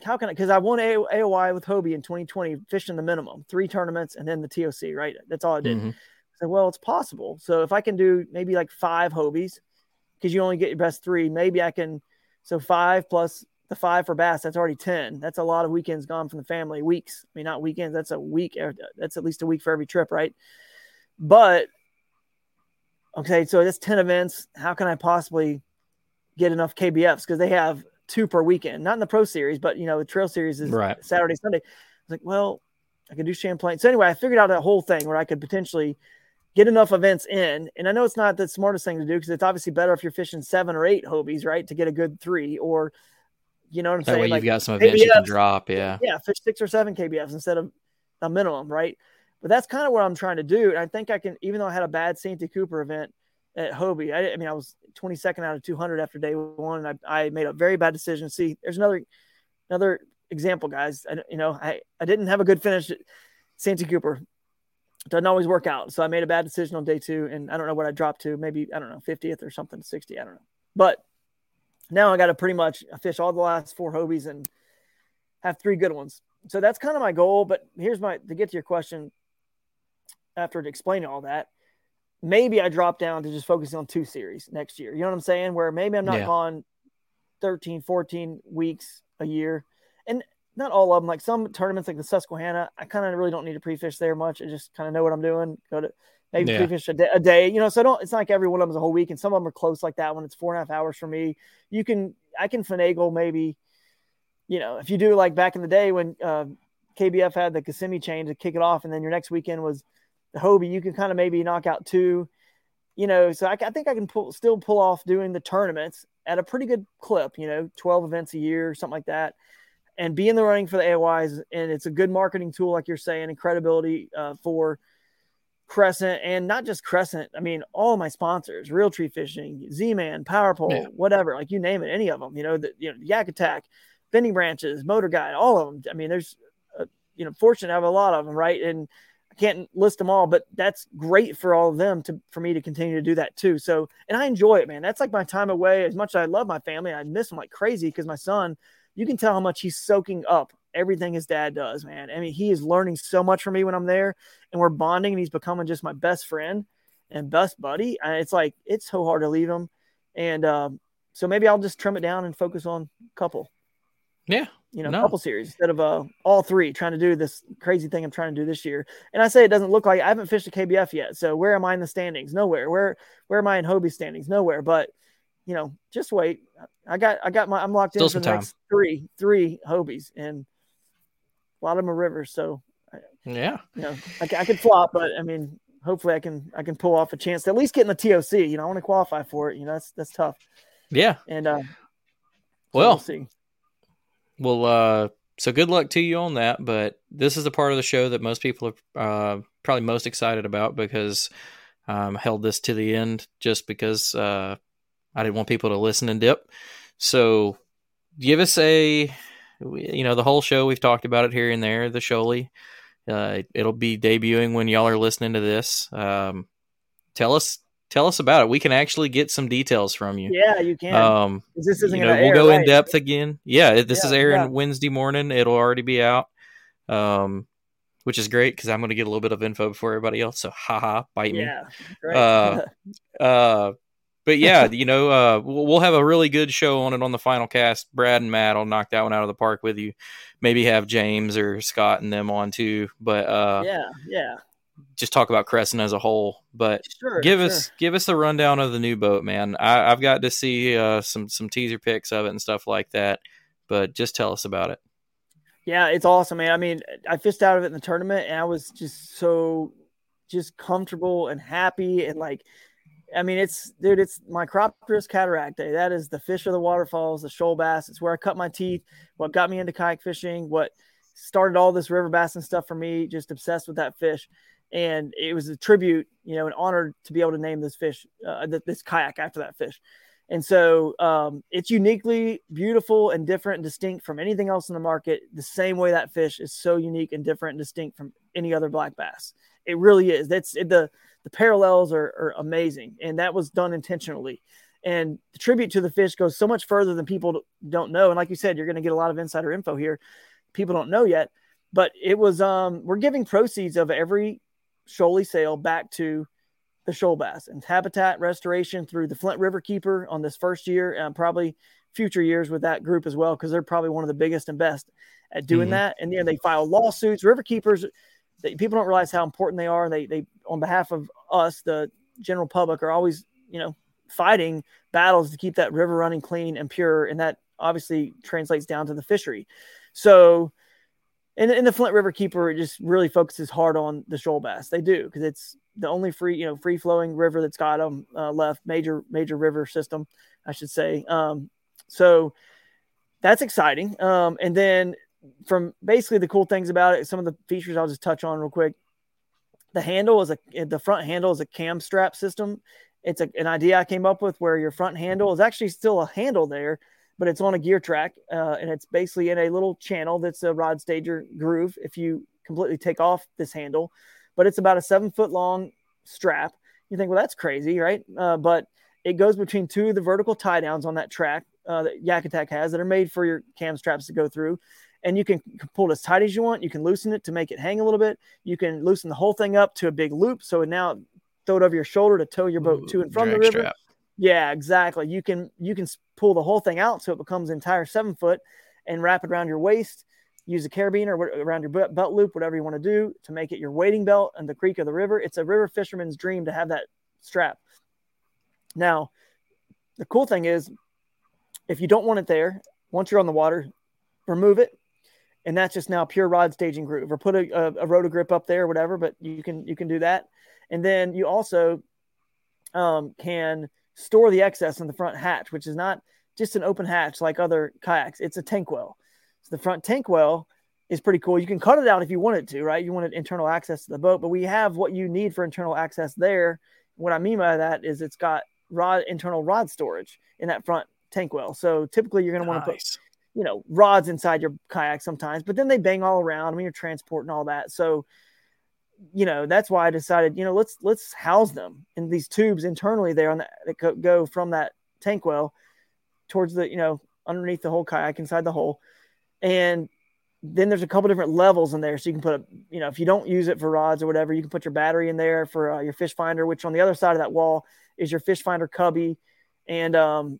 how can I, because I won A- AOY with Hobie in 2020, fishing the minimum, three tournaments, and then the TOC, right? That's all I did. Mhm. I said, well, it's possible. So if I can do maybe like five Hobies, because you only get your best three, maybe I can. So five plus the five for bass, that's already 10. That's a lot of weekends gone from the family, weeks. I mean, not weekends, that's a week. er, That's at least a week for every trip, right? But okay, so that's 10 events. How can I possibly get enough KBFs? Because they have two per weekend, not in the pro series, but you know, the trail series is Right. Saturday, Sunday. I was like, well, I could do Champlain. So anyway, I figured out that whole thing where I could potentially get enough events in. And I know it's not the smartest thing to do because it's obviously better if you're fishing seven or eight Hobies, right? To get a good three or you know what I'm That saying? way Like, you've got some events you can drop. Yeah, yeah, fish six or seven KBFs instead of a minimum, right? But that's kind of what I'm trying to do. And I think I can, even though I had a bad Santee Cooper event at Hobie, I, I mean, I was 22nd out of 200 after day one, and I, I made a very bad decision. See, there's another another example, guys. I, you know, I, I didn't have a good finish at Santee Cooper. Doesn't always work out. So I made a bad decision on day two, and I don't know what I dropped to. Maybe I don't know 50th or something, 60. I don't know. But now I got to pretty much fish all the last four Hobies and have three good ones. So that's kind of my goal. But here's my to get to your question. After explaining all that, maybe I drop down to just focusing on two series next year. You know what I'm saying? Where maybe I'm not Yeah. gone 13, 14 weeks a year. And not all of them, like some tournaments like the Susquehanna, I kind of really don't need to pre-fish there much. I just kind of know what I'm doing. Go to maybe Yeah. pre-fish a day, a day, you know, so don't, it's not like every one of them is a whole week. And some of them are close like that when it's four and a half hours for me. You can, I can finagle maybe, you know, if you do like back in the day when uh, KBF had the Kissimmee chain to kick it off, and then your next weekend was the Hobie, you can kind of maybe knock out two, you know. So I, I think I can pull, still pull off doing the tournaments at a pretty good clip, you know, 12 events a year, something like that, and be in the running for the AYs, And it's a good marketing tool, like you're saying, and credibility uh, for Crescent and not just Crescent. I mean, all my sponsors, Realtree Fishing, Z Man, Power Pole, Yeah. whatever, like you name it, any of them, you know, the, you know, Yak Attack, Bending Branches, MotorGuide, all of them. I mean, there's, uh, you know, fortunate to have a lot of them, right? And I can't list them all, but that's great for all of them to for me to continue to do that too. So, and I enjoy it, man. That's like my time away. As much as I love my family, I miss them like crazy because my son, you can tell how much he's soaking up everything his dad does, man. I mean, he is learning so much from me when I'm there, and we're bonding, and he's becoming just my best friend and best buddy. And it's like it's so hard to leave him, and um, so maybe I'll just trim it down and focus on a couple. Yeah, You know, No. couple series instead of uh, all three. Trying to do this crazy thing I'm trying to do this year, and I say it doesn't look like I haven't fished a KBF yet. So where am I in the standings? Nowhere. Where where am I in Hobie standings? Nowhere. But you know, just wait. I got I got my I'm locked Still in for the time. next three three Hobies, and a lot of them are rivers. So yeah. you know, I, I could flop, but I mean, hopefully I can I can pull off a chance to at least get in the TOC. You know, I want to qualify for it. You know, that's that's tough. Yeah. And uh, so Well, we'll see. Well, uh, so good luck to you on that. But this is the part of the show that most people are uh, probably most excited about because um, held this to the end just because uh, I didn't want people to listen and dip. So give us a, you know, the whole show. We've talked about it here and there. The Shoalie. Uh, it'll be debuting when y'all are listening to this. Um, tell us, tell us about it. We can actually get some details from you. Yeah, you can. Um, this isn't you know, we'll air, go in depth again. Yeah, this Yeah, is airing yeah. Wednesday morning. It'll already be out, um, which is great because I'm going to get a little bit of info before everybody else. So, haha, bite me. Yeah. Uh, uh, but yeah, you know, uh, we'll have a really good show on it on the final cast. Brad and Matt will knock that one out of the park with you. Maybe have James or Scott and them on too. But uh, yeah, yeah. just talk about Crescent as a whole. But Sure, give sure. us give us a rundown of the new boat, man. I, I've got to see uh, some some teaser pics of it and stuff like that. But just tell us about it. Yeah, it's awesome, man. I mean, I fished out of it in the tournament and I was just so just comfortable and happy and like I mean, it's dude, it's Micropterus cataractae. That is the fish of the waterfalls, the shoal bass. It's where I cut my teeth. What got me into kayak fishing, what started all this river bass and stuff for me, just obsessed with that fish. And it was a tribute, you know, an honor to be able to name this fish, uh, th- this kayak after that fish. And so um, it's uniquely beautiful and different and distinct from anything else in the market, the same way that fish is so unique and different and distinct from any other black bass. It really is. That's it, the the parallels are, are amazing, and that was done intentionally. And the tribute to the fish goes so much further than people don't know. And like you said, you're going to get a lot of insider info here. People don't know yet, but it was um we're giving proceeds of every Shoalie sale back to the shoal bass and habitat restoration through the Flint River Keeper on this first year and probably future years with that group as well because they're probably one of the biggest and best at doing Mhm. that. And then they file lawsuits. River Keepers, people don't realize how important they are. They they on behalf of us, the general public, are always you know fighting battles to keep that river running clean and pure, and that obviously translates down to the fishery. So and, in the Flint River Keeper, just really focuses hard on the shoal bass. They do because it's the only free, you know, free flowing river that's got them uh, left. Major major river system, I should say. Um, so that's exciting. Um, and then from basically the cool things about it, some of the features I'll just touch on real quick. The handle is a the front handle is a cam strap system. It's a, an idea I came up with where your front handle is actually still a handle there, but it's on a gear track uh, and it's basically in a little channel that's a rod stager groove. If you completely take off this handle, but it's about a seven foot long strap. You think, well, that's crazy, right? Uh, but it goes between two of the vertical tie downs on that track uh, that Yak Attack has that are made for your cam straps to go through. And you can pull it as tight as you want. You can loosen it to make it hang a little bit. You can loosen the whole thing up to a big loop. So now throw it over your shoulder to tow your boat to and from the river. strap. Yeah, exactly. You can you can pull the whole thing out so it becomes entire seven foot and wrap it around your waist. Use a carabiner around your belt, belt loop, whatever you want to do to make it your wading belt in the creek of the river. It's a river fisherman's dream to have that strap. Now, the cool thing is, if you don't want it there, once you're on the water, remove it, and that's just now pure rod staging groove, or put a, a, a roto grip up there, or whatever. But you can you can do that, and then you also um, can store the excess in the front hatch, which is not just an open hatch like other kayaks. It's a tank well. So the front tank well is pretty cool. You can cut it out if you wanted to, right? You wanted internal access to the boat, but we have what you need for internal access there. What I mean by that is it's got rod internal rod storage in that front tank well. So typically you're going to want to put Nice. You know rods inside your kayak sometimes, but then they bang all around when you're transporting all that. So you know, that's why I decided, you know, let's let's house them in these tubes internally there on that that go from that tank well towards the, you know, underneath the whole kayak inside the hole. And then there's a couple different levels in there. So you can put a, you know, if you don't use it for rods or whatever, you can put your battery in there for uh, your fish finder, which on the other side of that wall is your fish finder cubby. And um,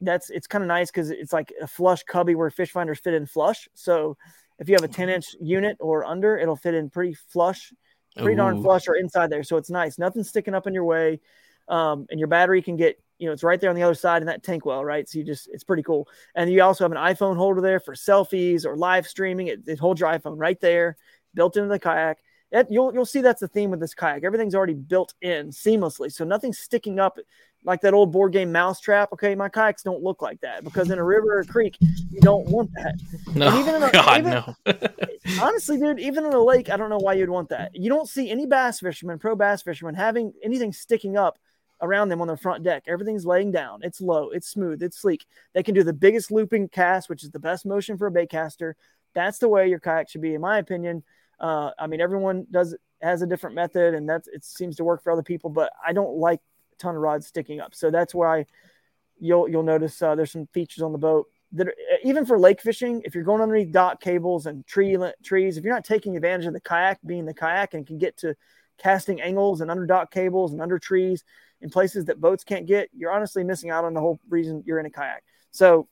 that's, it's kind of nice because it's like a flush cubby where fish finders fit in flush. So if you have a 10 inch unit or under, it'll fit in pretty flush, pretty Ooh. darn flush or inside there. So it's nice. Nothing sticking up in your way. Um, and your battery can get you know, it's right there on the other side in that tank well, right? So you just, it's pretty cool. And you also have an iPhone holder there for selfies or live streaming. It, it holds your iPhone right there, built into the kayak. It, you'll you'll see that's the theme with this kayak. Everything's already built in seamlessly, so nothing's sticking up like that old board game mousetrap. Okay, my kayaks don't look like that because in a river or a creek, you don't want that. No, and even in a, God, even, no. honestly, dude, even in a lake, I don't know why you'd want that. You don't see any bass fishermen, pro bass fishermen, having anything sticking up around them on their front deck. Everything's laying down. It's low, it's smooth, it's sleek. They can do the biggest looping cast, which is the best motion for a bait caster. That's the way your kayak should be, in my opinion. Uh, I mean, everyone does has a different method, and that's it seems to work for other people. But I don't like a ton of rods sticking up, so that's why you'll you'll notice uh, there's some features on the boat that are, even for lake fishing. If you're going underneath dock cables and tree trees, if you're not taking advantage of the kayak being the kayak and can get to casting angles and under dock cables and under trees, in places that boats can't get, you're honestly missing out on the whole reason you're in a kayak. So,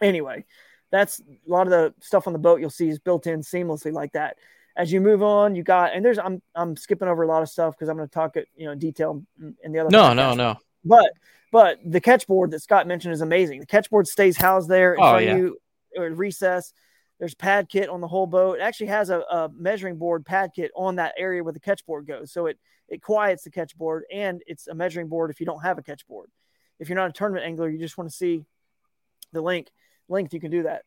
anyway, that's a lot of the stuff on the boat you'll see is built in seamlessly like that. As you move on, you got and there's I'm I'm skipping over a lot of stuff because I'm going to talk it you know in detail in the other. No, podcast. no, no. But but the catch board that Scott mentioned is amazing. The catch board stays housed there in oh, front yeah. you or recess. There's pad kit on the whole boat. It actually has a, a measuring board pad kit on that area where the catch board goes. So it it quiets the catch board and it's a measuring board if you don't have a catch board. If you're not a tournament angler, you just want to see the link length, you can do that.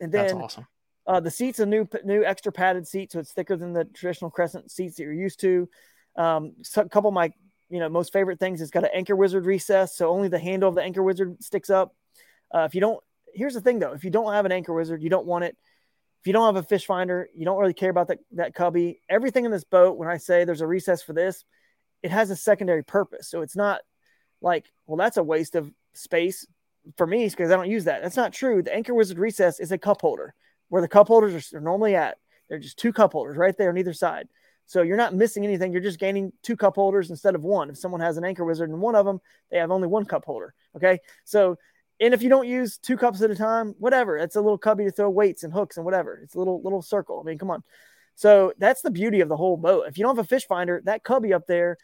And then That's awesome. Uh, the seats a new new extra padded seat, so it's thicker than the traditional crescent seats that you're used to. Um, so a couple of my you know most favorite things. It's got an anchor wizard recess, so only the handle of the anchor wizard sticks up. Uh, if you don't here's the thing though if you don't have an anchor wizard you don't want it if you don't have a fish finder you don't really care about that, that cubby everything in this boat when i say there's a recess for this it has a secondary purpose so it's not like well that's a waste of space for me because i don't use that that's not true the anchor wizard recess is a cup holder where the cup holders are, normally at they're just two cup holders right there on either side so you're not missing anything. You're just gaining two cup holders instead of one. If someone has an anchor wizard and one of them, they have only one cup holder. Okay. So and if you don't use two cups at a time, whatever, it's a little cubby to throw weights and hooks and whatever. It's a little little circle. I mean, come on. So that's the beauty of the whole boat. If you don't have a fish finder, that cubby up there,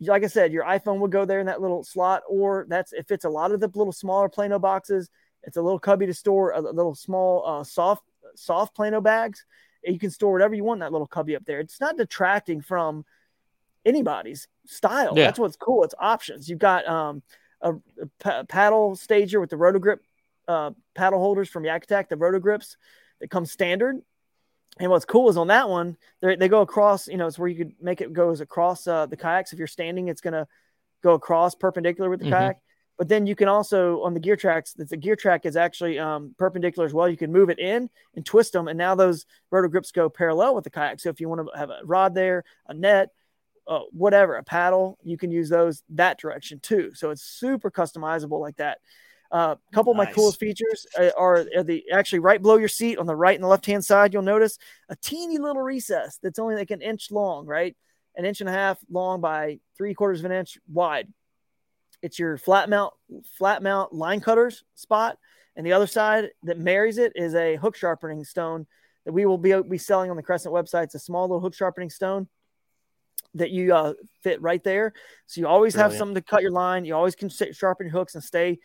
like I said, your iPhone would go there in that little slot, or that's if it's a lot of the little smaller Plano boxes, it's a little cubby to store a little small uh, soft soft Plano bags. You can store whatever you want in that little cubby up there. It's not detracting from anybody's style. Yeah. That's what's cool. It's options. You've got um, a, a paddle stager with the Roto-Grip uh, paddle holders from Yak Attack, the Roto-Grips that come standard. And what's cool is on that one, they go across, you know, it's where you could make it goes across uh, the kayaks. If you're standing, it's going to go across perpendicular with the mm-hmm. kayak. But then you can also, on the gear tracks, that the gear track is actually um, perpendicular as well. You can move it in and twist them. And now those Roto-Grips go parallel with the kayak. So if you want to have a rod there, a net, uh, whatever, a paddle, you can use those that direction too. So it's super customizable like that. A uh, couple nice. of my coolest features uh, are, are, the actually right below your seat on the right and the left hand side. You'll notice a teeny little recess that's only like an inch long, right? An inch and a half long by three quarters of an inch wide. It's your flat mount, flat mount line cutters spot, and the other side that marries it is a hook sharpening stone that we will be, be selling on the Crescent website. It's a small little hook sharpening stone that you uh, fit right there. So you always Brilliant. have something to cut your line. You always can sharpen your hooks and stay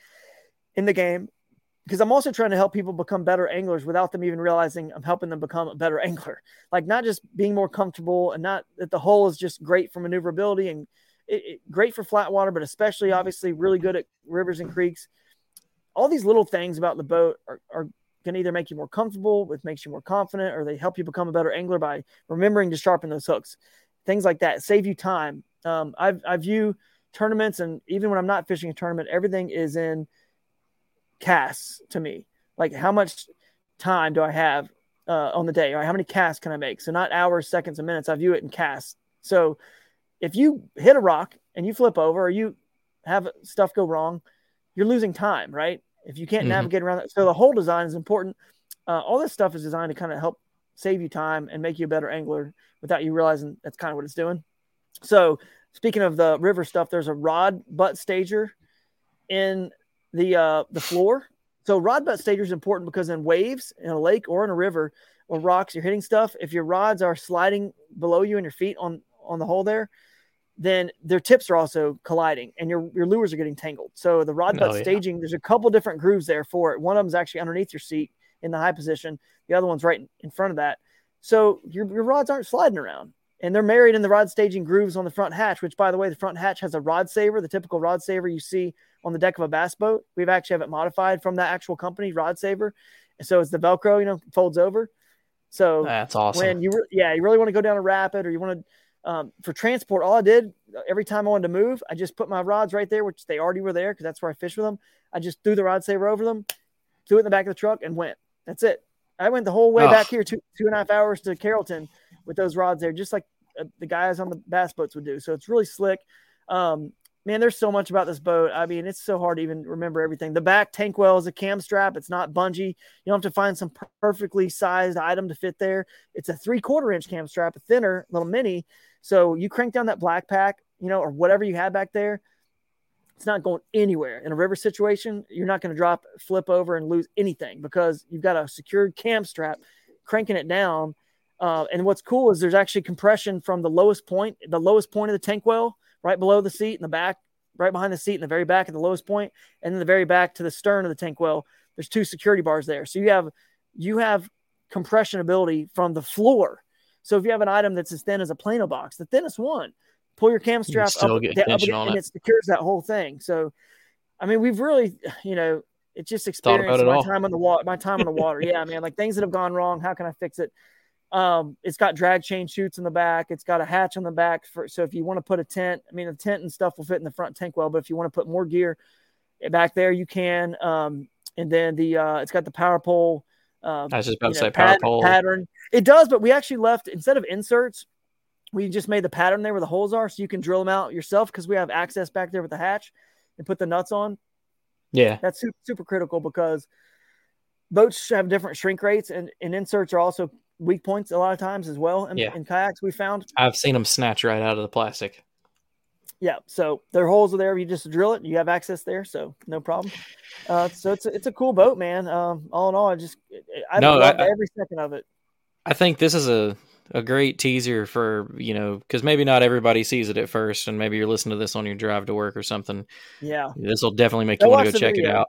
in the game. Because I'm also trying to help people become better anglers without them even realizing I'm helping them become a better angler. Like not just being more comfortable and not that the hole is just great for maneuverability and it, it, great for flat water, but especially obviously really good at rivers and creeks. All these little things about the boat are, are can either make you more comfortable, which makes you more confident, or they help you become a better angler by remembering to sharpen those hooks things like that save you time. Um, I, I view tournaments and even when I'm not fishing a tournament, everything is in casts to me. Like how much time do I have uh, on the day. or How many casts can I make? So not hours, seconds, and minutes. I view it in casts. So if you hit a rock and you flip over or you have stuff go wrong, you're losing time, right? If you can't Mhm. navigate around that. So the whole design is important. Uh, all this stuff is designed to kind of help save you time and make you a better angler without you realizing that's kind of what it's doing. So speaking of the river stuff, there's a rod butt stager in the uh, the floor. So rod butt stager is important because in waves in a lake or in a river or rocks, you're hitting stuff. If your rods are sliding below you and your feet on on the hole there, then their tips are also colliding and your your lures are getting tangled. So the rod oh, butt Oh, yeah. staging, there's a couple different grooves there for it. One of them is actually underneath your seat in the high position. The other one's right in- in front of that. So your, your rods aren't sliding around. And they're married in the rod staging grooves on the front hatch, which by the way, the front hatch has a rod saver, the typical rod saver you see on the deck of a bass boat. We've actually have it modified from that actual company, Rod Saver. And so it's the Velcro, you know, folds over. So That's awesome. when you, re- yeah, you really want to go down a rapid or you want to, um, for transport, all I did every time I wanted to move, I just put my rods right there, which they already were there because that's where I fish with them. I just threw the rod saver over them, threw it in the back of the truck, and went. That's it. I went the whole way Oh. back here, two two and a half hours to Carrollton with those rods there, just like uh, the guys on the bass boats would do. So it's really slick. Um, man, there's so much about this boat. I mean, it's so hard to even remember everything. The back tank well is a cam strap. It's not bungee. You don't have to find some perfectly sized item to fit there. It's a three quarter inch cam strap, a thinner little mini. So you crank down that black pack, you know, or whatever you have back there. It's not going anywhere in a river situation. You're not going to drop, flip over, and lose anything because you've got a secured cam strap cranking it down. Uh, and what's cool is there's actually compression from the lowest point, the lowest point of the tank well, right below the seat in the back, right behind the seat in the very back at the lowest point, and then the very back to the stern of the tank well. There's two security bars there, so you have you have compression ability from the floor. So if you have an item that's as thin as a Plano box, the thinnest one, pull your cam strap still up, da- up and, it. it secures that whole thing. So, I mean, we've really, you know, it just experienced it my all. time on the water. My time on the water, yeah, man. Like things that have gone wrong. How can I fix it? Um, it's got drag chain chutes in the back. It's got a hatch on the back for so if you want to put a tent, I mean, the tent and stuff will fit in the front tank well. But if you want to put more gear back there, you can. Um, and then the uh, it's got the power pole. Uh, I was just about to know, say power pat- pole. pattern. It does, but we actually left instead of inserts, we just made the pattern there where the holes are, so you can drill them out yourself because we have access back there with the hatch and put the nuts on. Yeah. That's super, super critical because boats have different shrink rates, and, and inserts are also weak points a lot of times as well. In, Yeah. in kayaks, we found I've seen them snatch right out of the plastic. Yeah, so their holes are there. You just drill it. You have access there, so no problem. Uh, so it's a, it's a cool boat, man. Um, all in all, I just I No, I- every second of it. I think this is a a great teaser for you know because maybe not everybody sees it at first, and maybe you're listening to this on your drive to work or something. Yeah. This will definitely make Go you want to go check it out.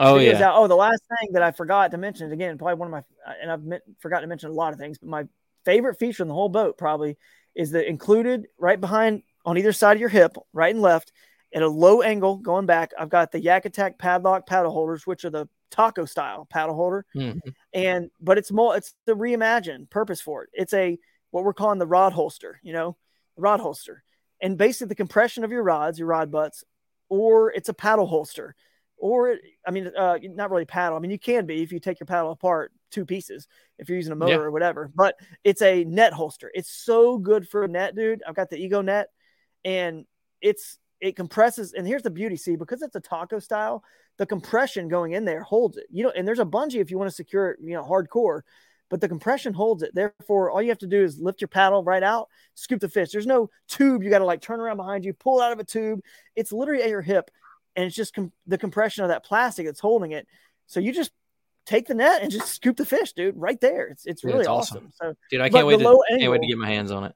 Oh Videos yeah, out. Oh, the last thing that I forgot to mention again, probably one of my and I've meant, forgotten to mention a lot of things, but my favorite feature in the whole boat probably is the included right behind on either side of your hip, right and left, at a low angle going back. I've got the Yak Attack padlock paddle holders, which are the taco style paddle holder, Mhm. and but it's more it's the reimagined purpose for it. It's a what we're calling the rod holster, you know, rod holster, and basically the compression of your rods, your rod butts, or it's a paddle holster or I mean, uh, not really paddle. I mean, you can be if you take your paddle apart two pieces if you're using a motor Yeah. or whatever. But it's a net holster. It's so good for a net, dude. I've got the Ego net, and it's it compresses. And here's the beauty: see, because it's a taco style, the compression going in there holds it. You know, and there's a bungee if you want to secure it, you know, hardcore. But the compression holds it. Therefore, all you have to do is lift your paddle right out, scoop the fish. There's no tube you got to like turn around behind you, pull out of a tube. It's literally at your hip and it's just com- the compression of that plastic that's holding it. So you just take the net and just scoop the fish, dude, right there. It's it's Yeah, really it's awesome. awesome. So dude, I can't wait. To, can't wait to get my hands on it.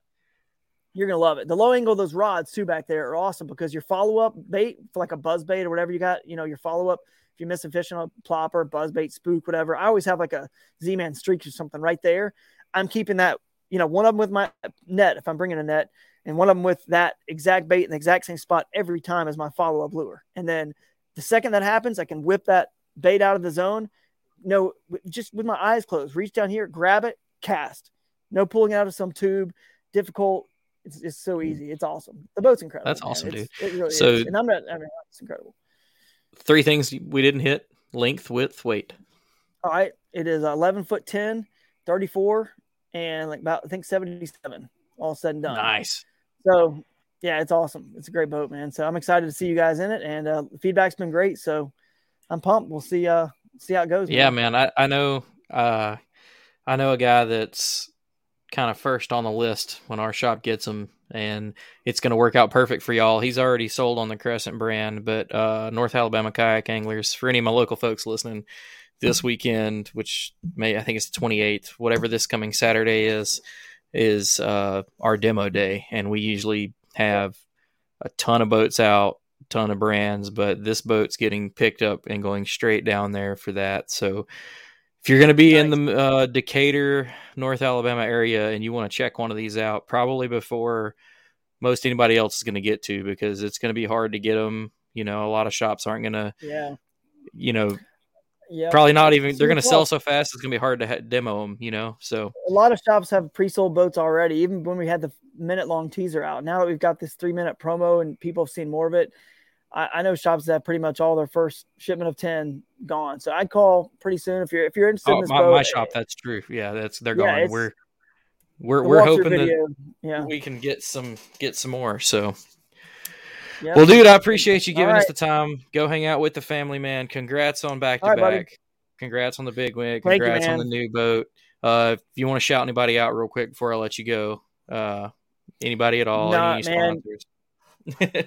You're gonna love it. The low angle of those rods too back there are awesome because your follow up bait for like a buzz bait or whatever you got, you know, your follow up. If you miss a fish on a plopper, buzz bait, spook, whatever, I always have like a Z Man streak or something right there. I'm keeping that, you know, one of them with my net if I'm bringing a net, and one of them with that exact bait in the exact same spot every time as my follow up lure. And then the second that happens, I can whip that bait out of the zone. No, just with my eyes closed, reach down here, grab it, cast. No pulling out of some tube, difficult. It's, it's so easy. It's awesome. The boat's incredible. That's man. awesome, It's- dude. It really So- is. And I'm not. I mean, it's incredible. Three things we didn't hit: length, width, weight. All right, it is 11 foot 10 34 and like about I think 77 all said and done. Nice. So yeah, it's awesome. It's a great boat, man. So I'm excited to see you guys in it, and uh, the feedback's been great. So I'm pumped. We'll see. Uh, see how it goes. Yeah, man. I I know. Uh, I know a guy that's kind of first on the list when our shop gets them, and it's going to work out perfect for y'all. He's already sold on the Crescent brand, but uh, North Alabama kayak anglers for any of my local folks listening this weekend, which may I think it's the 28th, whatever this coming Saturday is, is uh, our demo day, and we usually have a ton of boats out, ton of brands, but this boat's getting picked up and going straight down there for that. So if you're going to be nice. in the uh, Decatur, North Alabama area, and you want to check one of these out, probably before most anybody else is going to get to, because it's going to be hard to get them. You know, a lot of shops aren't going to, yeah, you know, yeah, probably not even. They're going to sell so fast. It's going to be hard to ha- demo them. You know, so a lot of shops have pre-sold boats already. Even when we had the minute-long teaser out, now that we've got this three-minute promo and people have seen more of it, I, I, know shops that have pretty much all their first shipment of ten gone. So I'd call pretty soon if you're if you're interested oh, in this my, boat. My shop, that's true. Yeah, that's they're yeah, gone. We're we're we're hoping that yeah. we can get some get some more. So. Well, dude, I appreciate you giving right. us the time. Go hang out with the family, man. Congrats on back to right, back. Buddy. Congrats on the big win. Congrats you, on the new boat. Uh, if you want to shout anybody out real quick before I let you go, uh, anybody at all, nah, any man.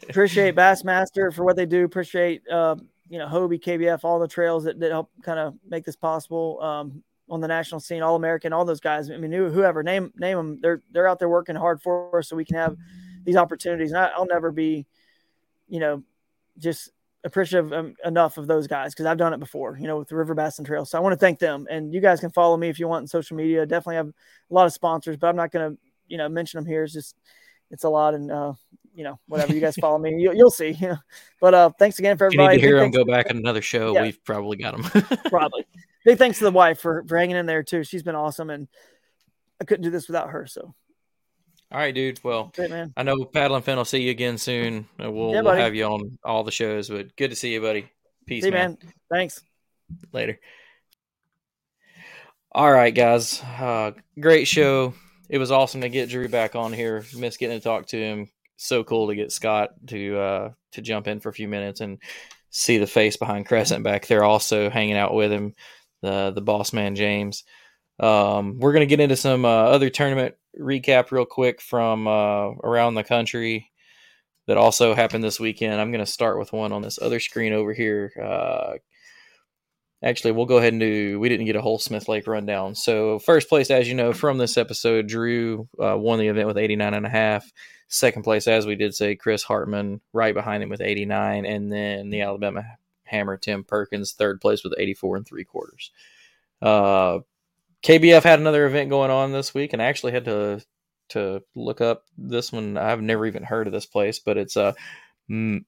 Appreciate Bassmaster for what they do. Appreciate uh, you know Hobie, KBF, all the trails that, that help kind of make this possible um, on the national scene. All American, all those guys. I mean, whoever name name them, they're they're out there working hard for us so we can have these opportunities. And I, I'll never be, you know, just appreciative um, enough of those guys because I've done it before, you know, with the River Bassin Trail. So I want to thank them. And you guys can follow me if you want in social media. Definitely have a lot of sponsors, but I'm not going to, you know, mention them here. It's just, it's a lot. And, uh, you know, whatever you guys follow me, you, will see, you know, but, uh, thanks again for everybody. If you need to hear them go back in another show. Yeah. We've probably got them. probably. Big thanks to the wife for, for hanging in there too. She's been awesome. And I couldn't do this without her. So all right, dude. Well, Great, man. I know Paddle and Finn will see you again soon. We'll, yeah, we'll have you on all the shows, but good to see you, buddy. Peace, see man. man. Thanks. Later. All right, guys. Uh, great show. It was awesome to get Drew back on here. Miss getting to talk to him. So cool to get Scott to uh, to jump in for a few minutes and see the face behind Crescent back there, also hanging out with him, the the boss man James. Um, we're gonna get into some uh, other tournament recap real quick from uh, around the country that also happened this weekend. I'm to start with one on this other screen over here. Actually, we'll go ahead and do. We didn't get a whole Smith Lake rundown. So first place, as you know from this episode, Drew uh, won the event with 89 and a half. Second place, as we did say, Chris Hartman right behind him with 89, and then the Alabama Hammer Tim Perkins third place with 84 and three quarters. Uh, KBF had another event going on this week, and I actually had to to look up this one. I've never even heard of this place, but it's a uh,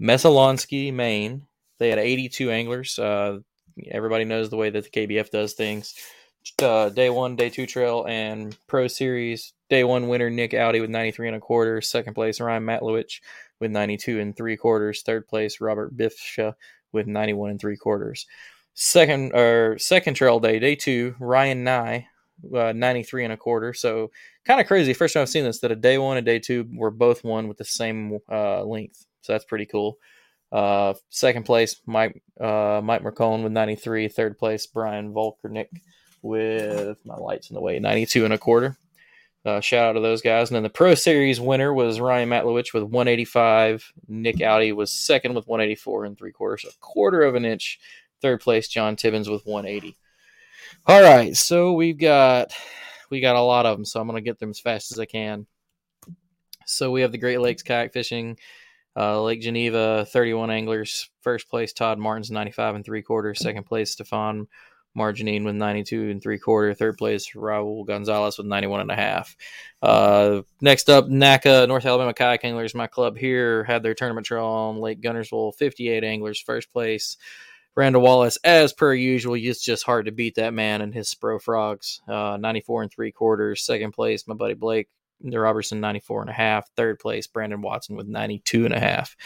Messalonskee, Maine. They had 82 anglers. Uh, everybody knows the way that the KBF does things. Uh, day one, day two trail, and Pro Series. Day one winner Nick Audi with 93 and a quarter. Second place Ryan Matlowich with 92 and three quarters. Third place Robert Biffsha with 91 and three quarters. Second or second trail day, day two, Ryan Nye, uh, 93 and a quarter. So kind of crazy. First time I've seen this that a day one and day two were both won with the same uh, length. So that's pretty cool. Uh, second place, Mike uh, Mike McCone with 93. Third place, Brian Volkernick with my lights in the way, 92 and a quarter. Uh, shout out to those guys. And then the Pro Series winner was Ryan Matlowich with 185. Nick Audi was second with 184 and three quarters, a quarter of an inch Third place, John Tibbins with 180. All right, so we've got we got a lot of them, so I'm going to get them as fast as I can. So we have the Great Lakes kayak fishing, uh, Lake Geneva, 31 anglers. First place, Todd Martins, 95 and three quarters. Second place, Stefan Marginine with 92 and three quarter. Third place, Raul Gonzalez with 91 and a half. Uh, next up, NACA, North Alabama Kayak Anglers, my club here, had their tournament trail on Lake Guntersville, 58 anglers, first place. Randall Wallace, as per usual, it's just hard to beat that man and his Spro Frogs. Uh, 94 and three quarters. Second place, my buddy Blake Robertson 94 and a half. Third place, Brandon Watson with 92 and a half.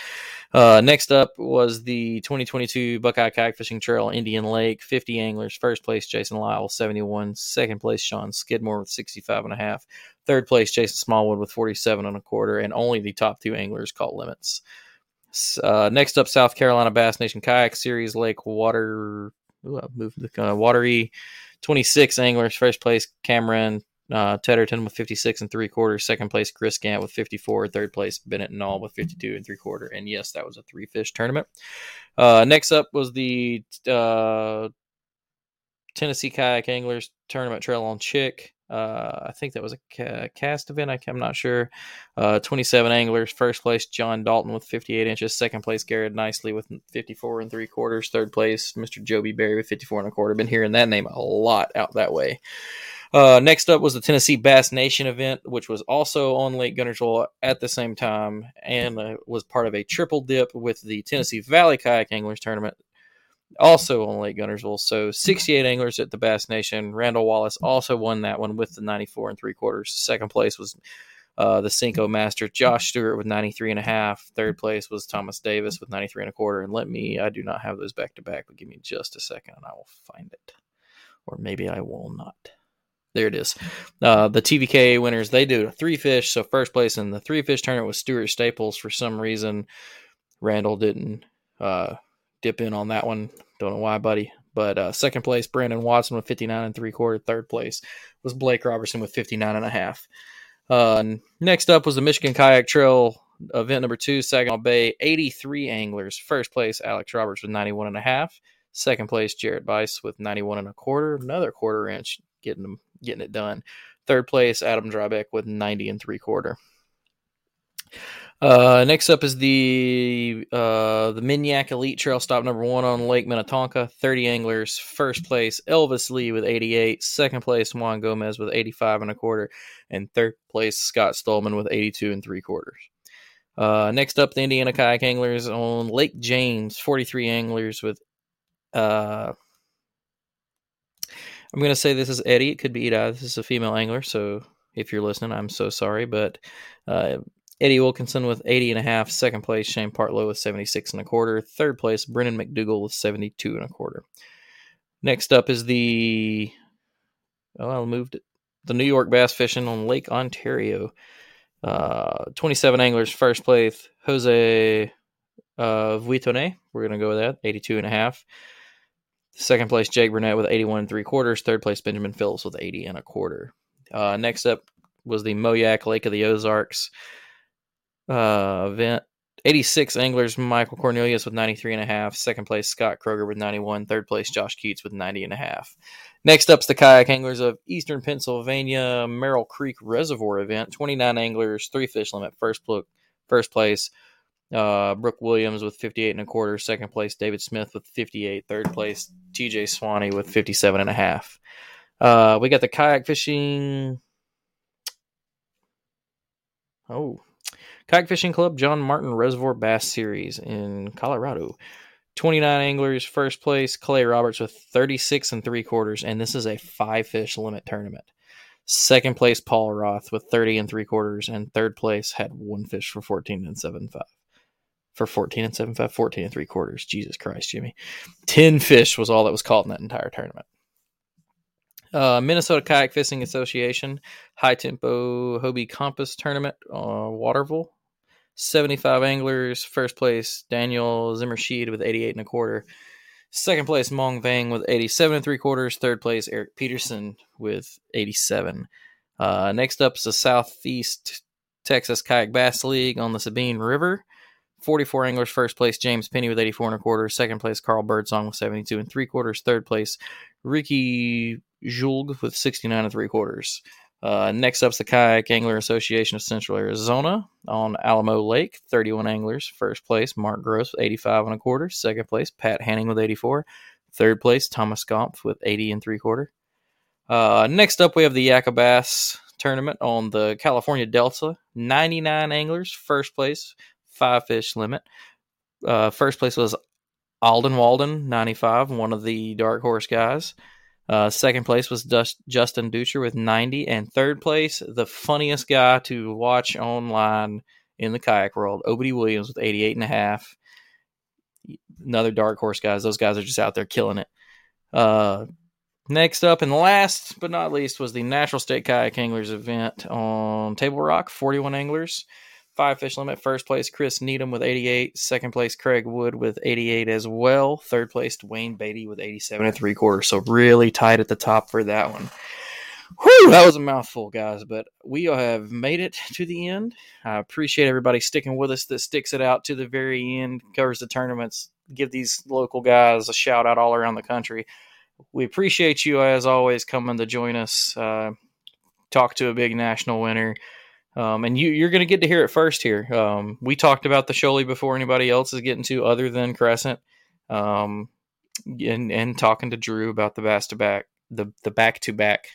Uh, next up was the 2022 Buckeye Kayak Fishing Trail Indian Lake 50 anglers. First place, Jason Lyle 71. Second place, Sean Skidmore with 65 and a half. Third place, Jason Smallwood with 47 and a quarter. And only the top two anglers caught limits. Uh, next up, South Carolina Bass Nation Kayak Series Lake Water. Ooh, I moved the uh, Wateree 26 anglers. First place, Cameron uh, Tedderton with 56 and three quarters. Second place, Chris Gant with 54. Third place, Bennett Null with 52 and three quarter. And yes, that was a three fish tournament. Uh, next up was the uh, Tennessee Kayak Anglers Tournament Trail on Chick. Uh, I think that was a cast event. I, am not sure. Uh, 27 anglers. First place, John Dalton with 58 inches. Second place, Garrett Nicely with 54 and three quarters. Third place, Mr. Joby Berry with 54 and a quarter. Been hearing that name a lot out that way. Uh, next up was the Tennessee Bass Nation event, which was also on Lake Guntersville at the same time and uh, was part of a triple dip with the Tennessee Valley Kayak Anglers Tournament also on Lake Guntersville. So 68 anglers at the Bass Nation. Randall Wallace also won that one with the 94 and three quarters. Second place was uh, the Cinco Master, Josh Stewart with 93 and a half. Third place was Thomas Davis with 93 and a quarter. And let me, I do not have those back to back, but give me just a second and I will find it. Or maybe I will not. There it is. Uh, the TVK winners, they do three fish. So first place in the three fish tournament was Stuart Staples. For some reason, Randall didn't uh, dip in on that one. Don't know why, buddy. But uh, second place, Brandon Watson with 59 and three quarter. Third place was Blake Robertson with 59 and a half. Uh, next up was the Michigan Kayak Trail event number two, Saginaw Bay, 83 anglers. First place, Alex Roberts with 91 and a half. Second place, Jarrett Bice with 91 and a quarter. Another quarter inch getting them getting it done. Third place, Adam Drybeck with 90 and three quarter. Uh, next up is the uh, the Minyak Elite Trail stop number one on Lake Minnetonka. 30 anglers. First place, Elvis Lee with 88. Second place, Juan Gomez with 85 and a quarter. And third place, Scott Stolman with 82 and three quarters. Uh, next up, the Indiana Kayak Anglers on Lake James. 43 anglers with. Uh, I'm going to say this is Eddie. It could be Ida. This is a female angler. So if you're listening, I'm so sorry. But uh, Eddie Wilkinson with 80 and a half. Second place, Shane Partlow with 76 and a quarter. Third place, Brennan McDougal with 72 and a quarter. Next up is the oh, I moved it. The New York Bass Fishing on Lake Ontario. Uh, 27 anglers, first place, Jose uh. We're going to go with that, 82 and a half. Second place, Jake Burnett with 81 and three quarters. Third place, Benjamin Phillips with 80 and a quarter. Uh, next up was the Moyak Lake of the Ozarks uh, event. 86 anglers, Michael Cornelius with 93 and a half. Second place, Scott Kroger with 91. Third place, Josh Keats with 90 and a half. Next up's the kayak anglers of Eastern Pennsylvania Merrill Creek Reservoir event. 29 anglers, three fish limit. First, look, first place, uh, Brooke Williams with 58 and a quarter. Second place, David Smith with 58. Third place, TJ Swanee with 57 and a half. Uh, we got the kayak fishing. Oh, Kayak Fishing Club John Martin Reservoir Bass Series in Colorado. 29 anglers, first place, Clay Roberts with 36 and three quarters, and this is a five fish limit tournament. Second place, Paul Roth with 30 and three quarters, and third place had one fish for 14 and seven five. For 14 and seven five, 14 and three quarters. Jesus Christ, Jimmy. 10 fish was all that was caught in that entire tournament. Uh, Minnesota Kayak Fishing Association High Tempo Hobie Compass Tournament, uh, Waterville. 75 anglers. First place, Daniel Zimmershed with 88 and a quarter. Second place, Mong Vang with 87 and three quarters. Third place, Eric Peterson with 87. Uh, next up is the Southeast Texas Kayak Bass League on the Sabine River. 44 anglers. First place, James Penny with 84 and a quarter. Second place, Carl Birdsong with 72 and three quarters. Third place, Ricky Julg with 69 and three quarters. Uh, next up is the Kayak Angler Association of Central Arizona on Alamo Lake. 31 anglers. First place, Mark Gross with 85 and a quarter. Second place, Pat Hanning with 84. Third place, Thomas Gompf with 80 and three quarter. Uh, next up, we have the Yakka Bass tournament on the California Delta. 99 anglers. First place, five fish limit. Uh, first place was Alden Walden, 95, one of the dark horse guys. Uh, second place was Dust, Justin Dutcher with 90. And third place, the funniest guy to watch online in the kayak world, Obedy Williams with 88 and a half. Another dark horse guys. Those guys are just out there killing it. Uh, next up and last but not least was the Natural State Kayak Anglers event on Table Rock, 41 anglers five fish limit. First place, Chris Needham with 88. Second place, Craig Wood with 88 as well. Third place, Wayne Beatty with 87 and three quarters. So really tight at the top for that one. Whew, that was a mouthful, guys, but we have made it to the end. I appreciate everybody sticking with us that sticks it out to the very end, covers the tournaments, give these local guys a shout out all around the country. We appreciate you, as always, coming to join us, uh, talk to a big national winner. Um, and you, you're going to get to hear it first here. Um, we talked about the Shoalie before anybody else is getting to, other than Crescent, um, and and talking to Drew about the bass to back, the the back to back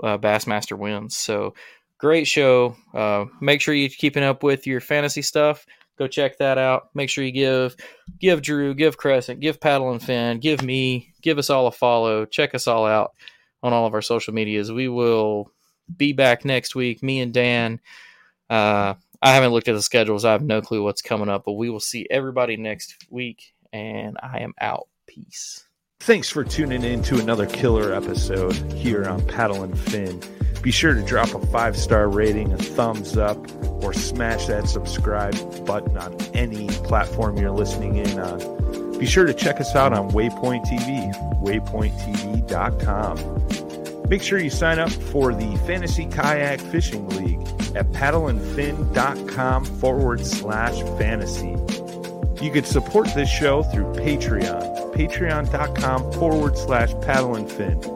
Bassmaster wins. So great show. Uh, make sure you're keeping up with your fantasy stuff. Go check that out. Make sure you give give Drew, give Crescent, give Paddle and Fin, give me, give us all a follow. Check us all out on all of our social medias. We will be back next week. Me and Dan. Uh, I haven't looked at the schedules. I have no clue what's coming up, but we will see everybody next week. And I am out. Peace. Thanks for tuning in to another killer episode here on Paddle and Fin. Be sure to drop a five star rating, a thumbs up, or smash that subscribe button on any platform you're listening in on. Be sure to check us out on Waypoint TV, waypointtv.com. Make sure you sign up for the Fantasy Kayak Fishing League at paddleandfin.com forward slash fantasy. You could support this show through Patreon, patreon.com forward slash paddle and fin.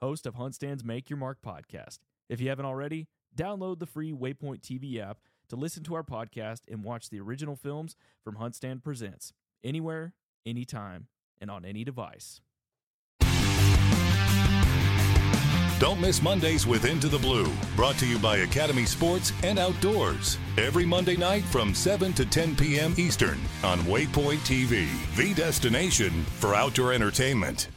host of HuntStand's Make Your Mark podcast. If you haven't already, download the free Waypoint TV app to listen to our podcast and watch the original films from HuntStand Presents anywhere, anytime, and on any device. Don't miss Mondays with Into the Blue, brought to you by Academy Sports and Outdoors. Every Monday night from 7 to 10 p.m. Eastern on Waypoint TV, the destination for outdoor entertainment.